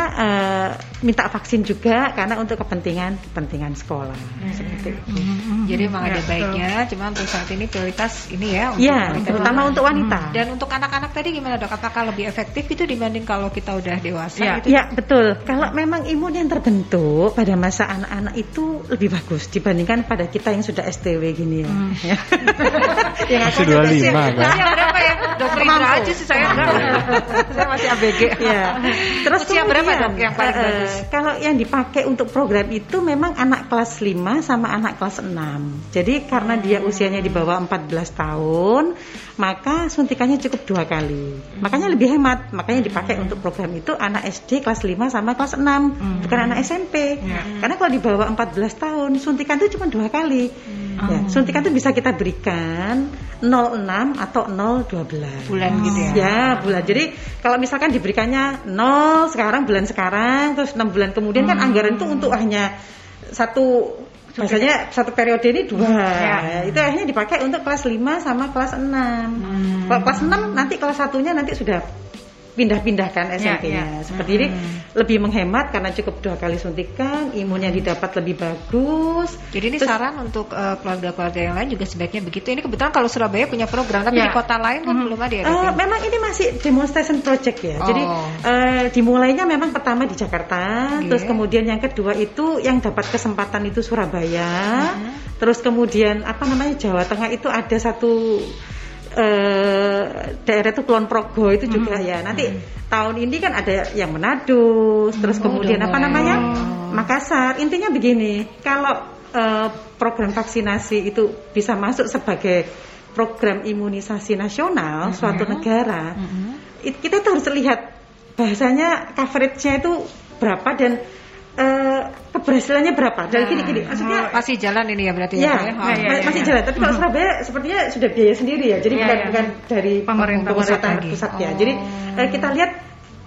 minta vaksin juga karena untuk kepentingan kepentingan sekolah seperti itu. Jadi memang Ya, ada betul. baiknya, cuma untuk saat ini prioritas ini ya untuk Iya, wanita terutama untuk wanita. Dan untuk anak-anak tadi gimana dok? Apakah lebih efektif itu dibanding kalau kita udah dewasa Iya. gitu? Ya betul. Kalau memang imun yang terbentuk pada masa anak-anak itu lebih bagus dibandingkan pada kita yang sudah STW gini ya. Ya. Yang Masih aku juga 25 sih- kan? Usia berapa ya? Dokter Indra aja sih saya enggak. saya masih ABG. Ya. Terus Usia berapa dok yang paling eh, bagus? Kalau yang dipakai untuk program itu memang anak kelas 5 sama anak kelas 6. Jadi karena dia usianya di bawah 14 tahun, maka suntikannya cukup dua kali. Makanya lebih hemat. Makanya dipakai untuk program itu anak SD kelas 5 sama kelas 6, bukan anak SMP. Karena kalau di bawah 14 tahun, suntikan itu cuma dua kali. Ya, suntikan itu bisa kita berikan 06 atau 012 Bulan gitu ya. Ya bulan. Jadi kalau misalkan diberikannya nol sekarang bulan sekarang terus enam bulan kemudian kan anggaran itu untuk hanya satu biasanya satu periode ini dua. Ya. Itu akhirnya dipakai untuk kelas 5 sama kelas 6. Kalau kelas 6 nanti kelas satunya nanti sudah pindah-pindahkan SMP-nya. ya. Seperti ini lebih menghemat karena cukup dua kali suntikan, imunnya didapat lebih bagus. Jadi ini Terus- saran untuk eh, keluarga-keluarga yang lain juga sebaiknya begitu. Ini kebetulan kalau Surabaya punya program, tapi Ya. di kota lain kan belum ada ya. Ya? memang ini masih demonstration project ya. Oh. Jadi eh, dimulainya memang pertama di Jakarta, Oke. terus kemudian yang kedua itu yang dapat kesempatan itu Surabaya, Mm-hmm. terus kemudian apa namanya Jawa Tengah itu ada satu eh, daerah itu Kulon Progo itu juga Mm-hmm. ya. Nanti tahun ini kan ada yang Manado, terus kemudian udah apa mulai. namanya Oh. Makassar. Intinya begini, kalau eh, program vaksinasi itu bisa masuk sebagai program imunisasi nasional suatu negara, it- kita tuh harus lihat bahasanya coveragenya itu berapa dan eh, keberhasilannya berapa. Dan gini-gini, maksudnya masih jalan ini ya berarti Ya, Dok, ma- Oh, ma- masih jalan. Tapi kalau Surabaya sepertinya sudah biaya sendiri ya. Jadi Iya, bukan iya. bukan dari Pemerintah pusat lagi. pusat ya. Oh. Jadi eh, kita lihat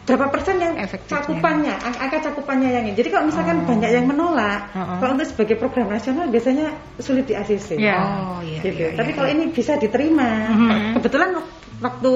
berapa persen yang Efektifnya. cakupannya, ang- angka cakupannya yang ini. Jadi kalau misalkan banyak yang menolak, Oh. kalau untuk sebagai program nasional biasanya sulit di ACC. Iya. Oh iya. Gitu. iya, Tapi iya, kalau iya. ini bisa diterima. Mhm. Kebetulan waktu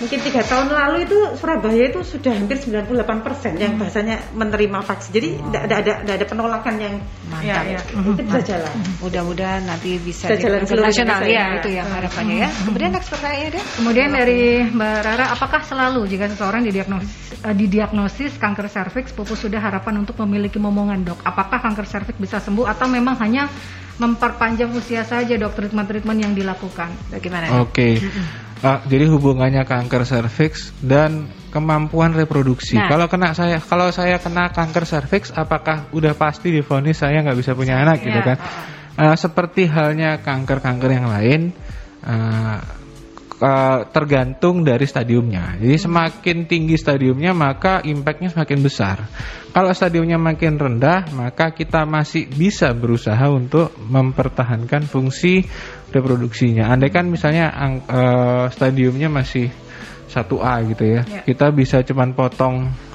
mungkin tiga tahun lalu itu Surabaya itu sudah hampir 98 persen yang Mhm. bahasanya menerima vaksin. Jadi tidak ada, ada, tidak ada penolakan yang mantap. Iya, iya. itu bisa jalan. Mudah-mudahan nanti bisa Bisa jalan di seluruh nasional Indonesia, ya ya. itu yang harapannya ya. Kemudian next pertanyaannya deh. Kemudian dari Mbak Rara, apakah selalu jika seseorang didiagnosis, eh, didiagnosis kanker serviks pupus sudah harapan untuk memiliki momongan dok? Apakah kanker serviks bisa sembuh atau memang hanya memperpanjang usia saja dok treatment-treatment yang dilakukan? Bagaimana? Oke. Ah, jadi hubungannya kanker serviks dan kemampuan reproduksi. Nah. Kalau kena saya, kalau saya kena kanker serviks, apakah udah pasti divonis saya nggak bisa punya anak gitu Iya, kan? Ah, seperti halnya kanker-kanker yang lain, ah, ke- tergantung dari stadiumnya. Jadi semakin tinggi stadiumnya maka impactnya semakin besar. Kalau stadiumnya makin rendah maka kita masih bisa berusaha untuk mempertahankan fungsi reproduksinya. Andai kan misalnya ang- eh, stadiumnya masih 1A gitu ya, Ya. kita bisa cuman potong eh,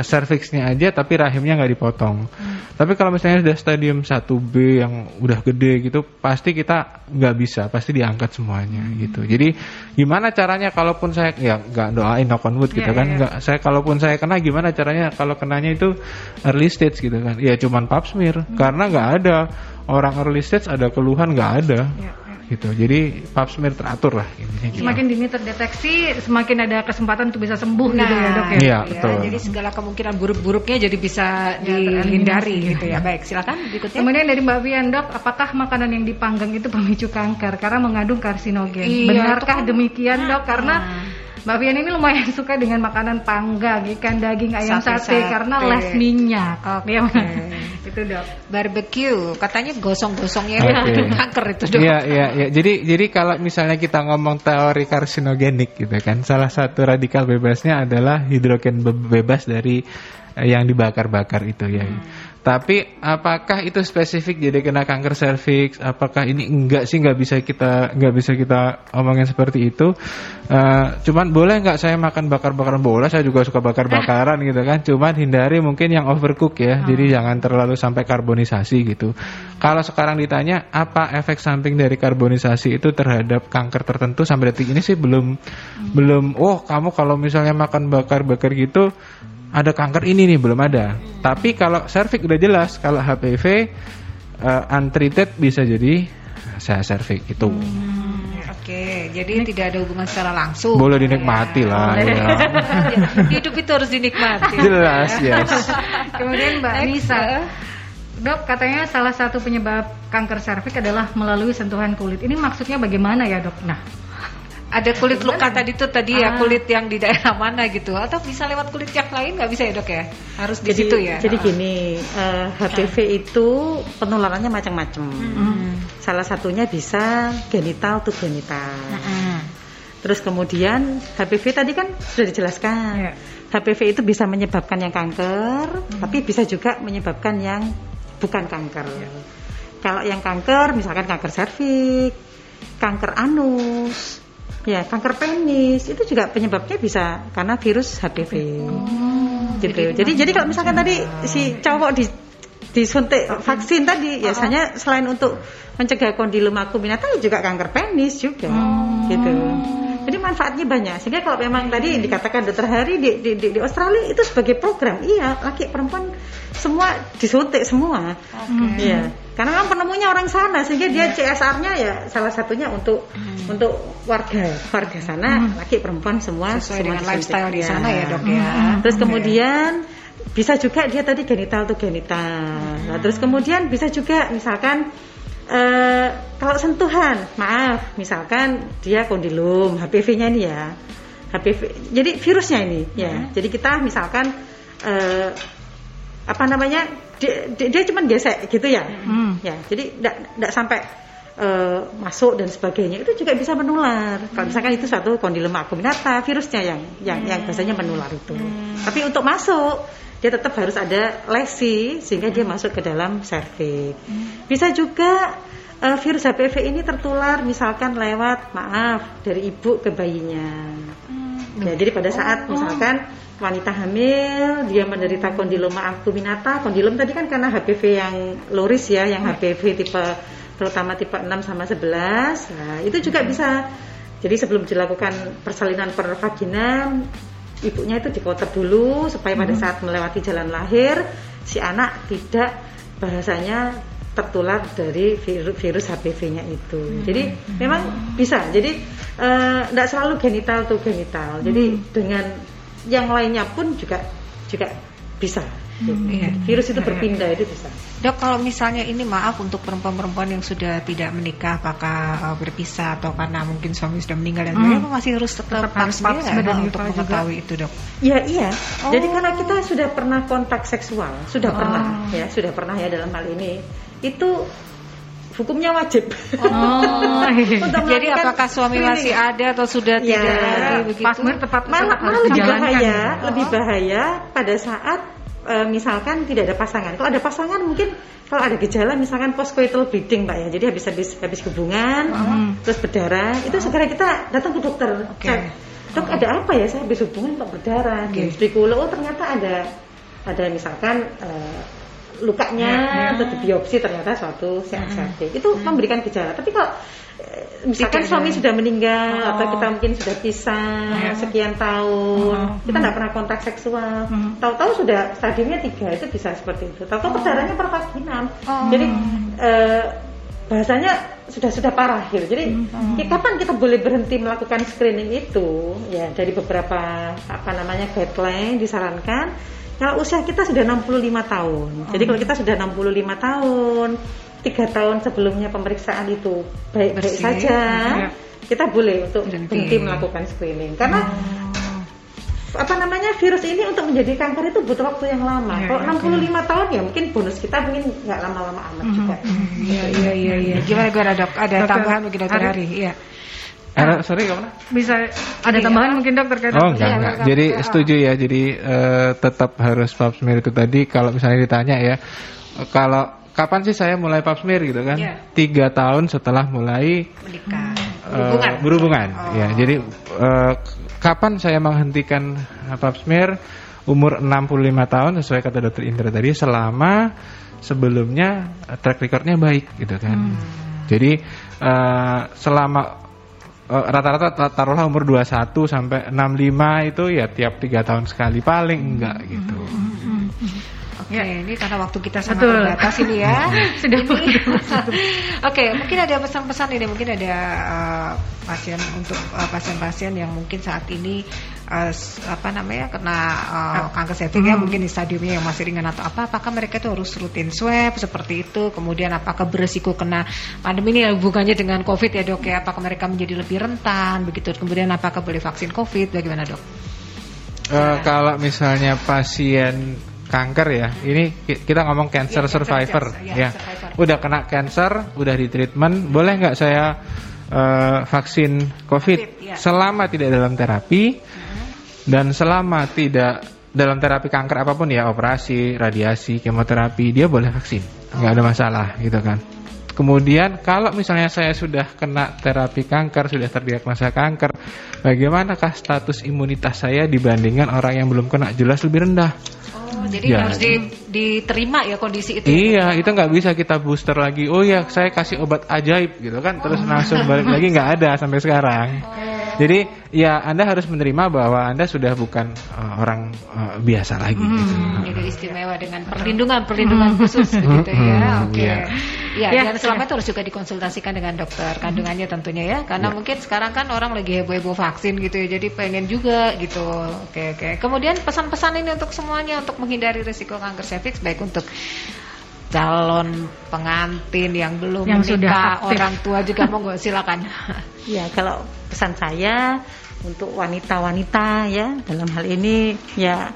cervixnya aja tapi rahimnya nggak dipotong. Tapi kalau misalnya sudah stadium 1B yang udah gede gitu, pasti kita nggak bisa, pasti diangkat semuanya gitu. Jadi gimana caranya kalaupun saya ya nggak doain knock on wood gitu Iya, kan, iya. nggak saya kalaupun saya kena gimana caranya kalau kenanya itu early stage gitu kan? Ya cuman pap smear karena nggak ada orang early stage ada keluhan nggak ada Iya, gitu. Jadi pap smear teratur lah intinya gitu. Semakin dini terdeteksi, semakin ada kesempatan untuk bisa sembuh gitu ya dok ya. Iya, betul. Jadi segala kemungkinan buruk-buruknya jadi bisa Ya, dihindari gitu ya. Baik, silakan berikutnya. Kemudian dari Mbak Vian dok, apakah makanan yang dipanggang itu pemicu kanker karena mengandung karsinogen? Iya, Benarkah kan- demikian dok? Karena Ah. Mbak Vian ini lumayan suka dengan makanan panggang, ikan daging, ayam sate, Sate-sate. karena less minyak. Oke. Dia itu dok. Barbecue, katanya gosong-gosongnya itu kanker itu dok. Iya, iya, iya. Jadi, jadi kalau misalnya kita ngomong teori karsinogenik gitu kan, salah satu radikal bebasnya adalah hidrogen be- bebas dari eh, yang dibakar-bakar itu ya. Tapi apakah itu spesifik jadi kena kanker serviks? Apakah ini enggak sih nggak bisa kita nggak bisa kita omongin seperti itu? Eh, cuman boleh nggak saya makan bakar-bakaran boleh? Saya juga suka bakar-bakaran gitu kan. Cuman hindari mungkin yang overcook ya. Jadi jangan terlalu sampai karbonisasi gitu. Kalau sekarang ditanya apa efek samping dari karbonisasi itu terhadap kanker tertentu sampai detik ini sih belum belum. Oh kamu kalau misalnya makan bakar-bakar gitu ada kanker ini nih belum ada. Tapi kalau cervix udah jelas, kalau HPV uh, untreated bisa jadi saya cervix itu. Hmm, Oke, jadi tidak ada hubungan secara langsung. Boleh dinikmati lah ya. Hidup itu harus dinikmati. Jelas, yes. Kemudian Mbak Next, Nisa, eh. dok katanya salah satu penyebab kanker serviks adalah melalui sentuhan kulit. Ini maksudnya bagaimana ya dok? Nah, Ada kulit luka tadi tuh tadi ya Ah. kulit yang di daerah mana gitu atau bisa lewat kulit yang lain nggak bisa ya dok ya harus di jadi, situ ya Jadi gini, eh, HPV itu penularannya macam-macam. Hmm. Salah satunya bisa genital to genital. Hmm. Terus kemudian HPV tadi kan sudah dijelaskan. Iya. HPV itu bisa menyebabkan yang kanker, tapi bisa juga menyebabkan yang bukan kanker. Kalau yang kanker, misalkan kanker serviks, kanker anus, ya kanker penis, itu juga penyebabnya bisa karena virus HPV. gitu. Jadi jadi kalau misalkan tadi si cowok di disuntik vaksin tadi biasanya selain untuk mencegah kondilom acuminata ya juga kanker penis juga gitu. Jadi manfaatnya banyak. Sehingga kalau memang tadi dikatakan dokter Hari di, di, di, di Australia itu sebagai program, iya laki perempuan semua disuntik semua. Iya. Karena kan penemunya orang sana sehingga dia CSR-nya ya salah satunya untuk untuk warga warga sana laki perempuan semua sesuai semua dengan disuntik. lifestyle di Ya. sana ya dok ya Terus kemudian bisa juga dia tadi genital tuh genital. Nah, terus kemudian bisa juga misalkan eh, kalau sentuhan, maaf, misalkan dia kondilum, HPV-nya ini ya. HPV. Jadi virusnya ini ya. Jadi kita misalkan eh, apa namanya? Dia, dia, dia cuma gesek gitu ya. Hmm. Ya, jadi tidak sampai eh, masuk dan sebagainya itu juga bisa menular. Kalau misalkan itu satu kondilom acuminata, virusnya yang yang yang biasanya menular itu. Tapi untuk masuk dia tetap harus ada lesi sehingga dia masuk ke dalam serviks. Bisa juga eh, virus HPV ini tertular misalkan lewat maaf dari ibu ke bayinya. Ya, jadi pada saat misalkan wanita hamil dia menderita kondiloma acuminata, kondilom tadi kan karena HPV yang loris ya, yang HPV tipe terutama tipe 6 sama 11. Nah, itu juga bisa jadi sebelum dilakukan persalinan per vagina ibunya itu dikotor dulu supaya pada saat melewati jalan lahir si anak tidak bahasanya tertular dari virus, virus HPV-nya itu. Jadi memang bisa. Jadi tidak selalu genital tuh genital. Jadi dengan yang lainnya pun juga juga bisa. gitu. Iya. Virus itu berpindah itu bisa. Dok, kalau misalnya ini maaf untuk perempuan-perempuan yang sudah tidak menikah, apakah uh, berpisah atau karena mungkin suami sudah meninggal dan sebagainya, apa masih harus tetap, Tetap harus nggak untuk juga? mengetahui itu, dok? Ya iya. Jadi karena kita sudah pernah kontak seksual, sudah Oh. pernah ya, sudah pernah ya dalam hal ini. Itu hukumnya wajib. Oh, iya. Jadi apakah suami screening. masih ada atau sudah Ya. tidak? Pas tepat malah lebih bahaya, Oh. lebih bahaya pada saat e, misalkan tidak ada pasangan. Kalau ada pasangan mungkin kalau ada gejala misalkan postcoital bleeding Pak ya. Jadi habis habis habis hubungan Hmm. terus berdarah, itu segera kita datang ke dokter Oke. cek dok ada apa ya saya habis hubungan kok berdarah okay. spekulo oh ternyata ada ada misalkan eh, lukanya Ya, ya. atau biopsi ternyata suatu CACT itu memberikan gejala tapi kalau eh, misalkan Tidak suami ada. sudah meninggal Oh. atau kita mungkin sudah pisah Ya. sekian tahun Oh. kita nggak pernah kontak seksual Hmm. tahu-tahu sudah stadiumnya tiga itu bisa seperti itu tahu-tahu perdarahannya pervaginam Oh. jadi eh, bahasanya sudah sudah parah gitu jadi Hmm. ya, kapan kita boleh berhenti melakukan screening itu ya dari beberapa apa namanya guideline disarankan kalau usia kita sudah 65 tahun jadi kalau kita sudah 65 tahun tiga tahun sebelumnya pemeriksaan itu baik-baik saja Ya. kita boleh untuk Berhenti. berhenti melakukan screening karena apa namanya virus ini untuk menjadi kanker itu butuh waktu yang lama. Ya, Kalau oke. 65 tahun ya mungkin bonus kita mungkin nggak lama-lama amat juga. Iya iya iya iya. Gimana dok? Ada Dokter tambahan mungkin dokter Ari? Hari? Iya. Eh, sorry ke mana? Bisa ada Iya. tambahan mungkin dok terkait Oh enggak Iya, enggak. enggak. Jadi setuju ya. Jadi eh, tetap harus pap smear itu tadi. Kalau misalnya ditanya ya, eh, kalau kapan sih saya mulai pap smear gitu kan? Iya. Tiga tahun setelah mulai Menikah. eh, Berhubungan. berhubungan. Oh. Ya. Jadi eh, kapan saya menghentikan pap smear? Umur 65 tahun sesuai kata dokter Indra tadi selama sebelumnya track recordnya baik gitu kan. Jadi eh, selama rata-rata ta- taruhlah umur 21 sampai 65 itu ya tiap tiga tahun sekali paling enggak gitu. Oke, ini karena waktu kita sangat Betul. terbatas ini ya. Sudah Ini- Oke, mungkin ada pesan-pesan ini, mungkin ada uh, pasien untuk uh, pasien-pasien yang mungkin saat ini uh, apa namanya kena uh, kanker cervix ya, mungkin di stadiumnya yang masih ringan atau apa, apakah mereka itu harus rutin swab seperti itu? Kemudian apakah beresiko kena pandemi ini hubungannya dengan COVID ya dok ya? Apakah mereka menjadi lebih rentan begitu? Kemudian apakah boleh vaksin COVID? Bagaimana dok? Eh, kalau misalnya pasien kanker ya, ini ki- kita ngomong cancer cancer, survivor cancer, ya, ya. survivor. Udah kena cancer, udah di treatment, boleh nggak saya eh, vaksin COVID COVID, ya. selama tidak dalam terapi dan selama tidak dalam terapi kanker apa pun ya operasi, radiasi, kemoterapi dia boleh vaksin, nggak ada masalah gitu kan. Kemudian kalau misalnya saya sudah kena terapi kanker, sudah terdiagnosa kanker, bagaimanakah status imunitas saya dibandingkan orang yang belum kena? Jelas lebih rendah. Oh, jadi Ya. harus di- diterima ya kondisi itu. Iya, itu nggak bisa kita booster lagi. Oh ya, saya kasih obat ajaib gitu kan, terus langsung balik lagi nggak ada sampai sekarang. Jadi ya Anda harus menerima bahwa Anda sudah bukan uh, orang uh, biasa lagi. gitu. Jadi istimewa dengan perlindungan perlindungan khusus begitu ya. Hmm, Oke. iya. Ya, Ya, dan selama itu harus juga dikonsultasikan dengan dokter kandungannya tentunya ya. Karena Ya. mungkin sekarang kan orang lagi heboh-heboh vaksin gitu ya. Jadi pengen juga gitu. Oke, oke. Kemudian pesan-pesan ini untuk semuanya untuk menghindari risiko kanker cervix baik untuk calon pengantin yang belum Yang sudah menikah, aktif. orang tua juga monggo silakan. Ya kalau pesan saya untuk wanita-wanita ya dalam hal ini ya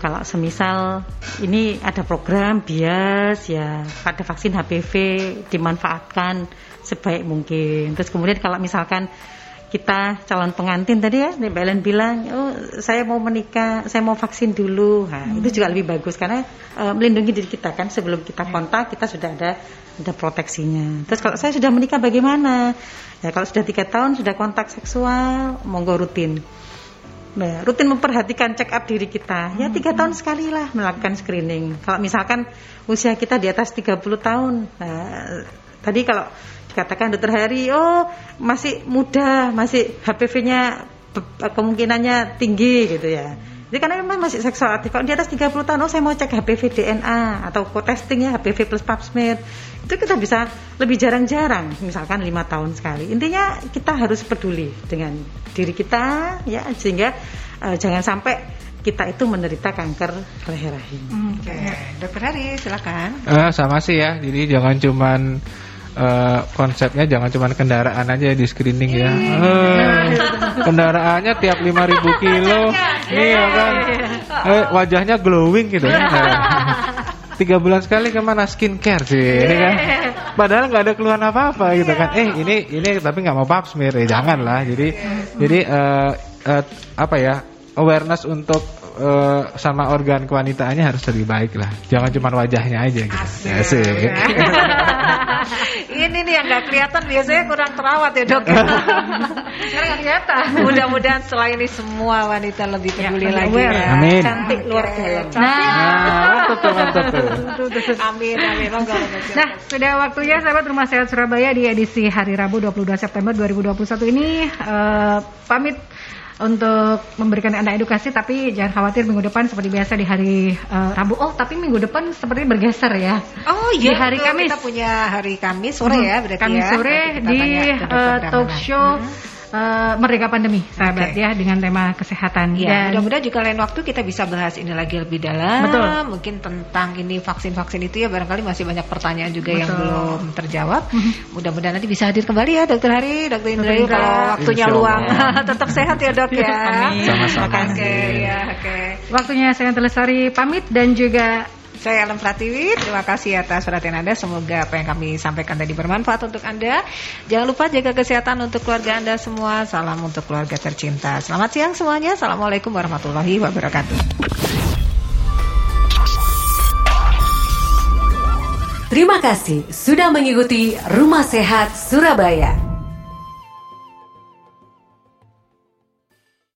kalau semisal ini ada program bias ya ada vaksin HPV dimanfaatkan sebaik mungkin. Terus kemudian kalau misalkan kita calon pengantin tadi ya, Mbak Ellen bilang, oh saya mau menikah, saya mau vaksin dulu. Nah, itu juga lebih bagus karena eh, melindungi diri kita kan sebelum kita kontak kita sudah ada ada proteksinya. Terus kalau saya sudah menikah bagaimana? Ya kalau sudah tiga tahun sudah kontak seksual, monggo rutin. Nah, rutin memperhatikan check up diri kita. Ya tiga tahun sekali lah melakukan screening. Kalau misalkan usia kita di atas 30 tahun, nah, tadi kalau dikatakan dokter Hari, oh masih muda, masih HPV-nya kemungkinannya tinggi gitu ya. Jadi karena memang masih seksual aktif. Kalau di atas 30 tahun, oh saya mau cek HPV DNA atau co-testing ya HPV plus pap smear. Itu kita bisa lebih jarang-jarang, misalkan lima tahun sekali. Intinya kita harus peduli dengan diri kita ya sehingga eh, jangan sampai kita itu menderita kanker leher rahim. Oke, dokter Hari silakan. Eh, sama sih ya. Jadi jangan cuman eh, konsepnya jangan cuman kendaraan aja di screening ya. Eh, kendaraannya tiap 5000 kilo. Iya kan. Eh, wajahnya glowing gitu ya. Tiga bulan sekali ke mana skincare sih, ini kan? Padahal nggak ada keluhan apa-apa gitu kan? Eh ini ini tapi nggak mau pap smear ya jangan lah. Jadi jadi eh, eh, apa ya awareness untuk eh, sama organ kewanitaannya harus lebih baik lah. Jangan cuma wajahnya aja gitu. Asik. ini nih yang nggak kelihatan biasanya kurang terawat ya dok. Sekarang nggak kelihatan. Mudah-mudahan setelah ini semua wanita lebih peduli lebih lagi aware. ya. Amin. Cantik luar dalam. Nah, Nah, mantap tuh, mantap tuh. Amin, amin. Nah, sudah waktunya sahabat Rumah Sehat Surabaya di edisi hari Rabu 22 September 2021 ini eh, pamit untuk memberikan Anda edukasi tapi jangan khawatir minggu depan seperti biasa di hari eh, Rabu. Oh, tapi minggu depan seperti bergeser ya. Oh Di iya, hari betul. Kamis. Kita punya hari Kamis sore ya berarti Kamis ya. sore kita di Dr. talk show Mhm. Eh, Merdeka Pandemi, sahabat Oke. ya dengan tema kesehatan. Ya, Dan mudah-mudahan juga lain waktu kita bisa bahas ini lagi lebih dalam. Betul. Mungkin tentang ini vaksin-vaksin itu ya barangkali masih banyak pertanyaan juga yang Betul. belum terjawab. Mudah-mudahan nanti bisa hadir kembali ya Dokter Hari, Dokter Indrayu Indra. kalau waktunya Insya luang. Tetap sehat ya Dok ya. Sama-sama. Oke, ya, oke. waktunya saya Telesari pamit dan juga Saya Alam Pratiwi, terima kasih atas perhatian Anda. Semoga apa yang kami sampaikan tadi bermanfaat untuk Anda. Jangan lupa jaga kesehatan untuk keluarga Anda semua. Salam untuk keluarga tercinta. Selamat siang semuanya. Assalamualaikum warahmatullahi wabarakatuh. Terima kasih sudah mengikuti Rumah Sehat Surabaya.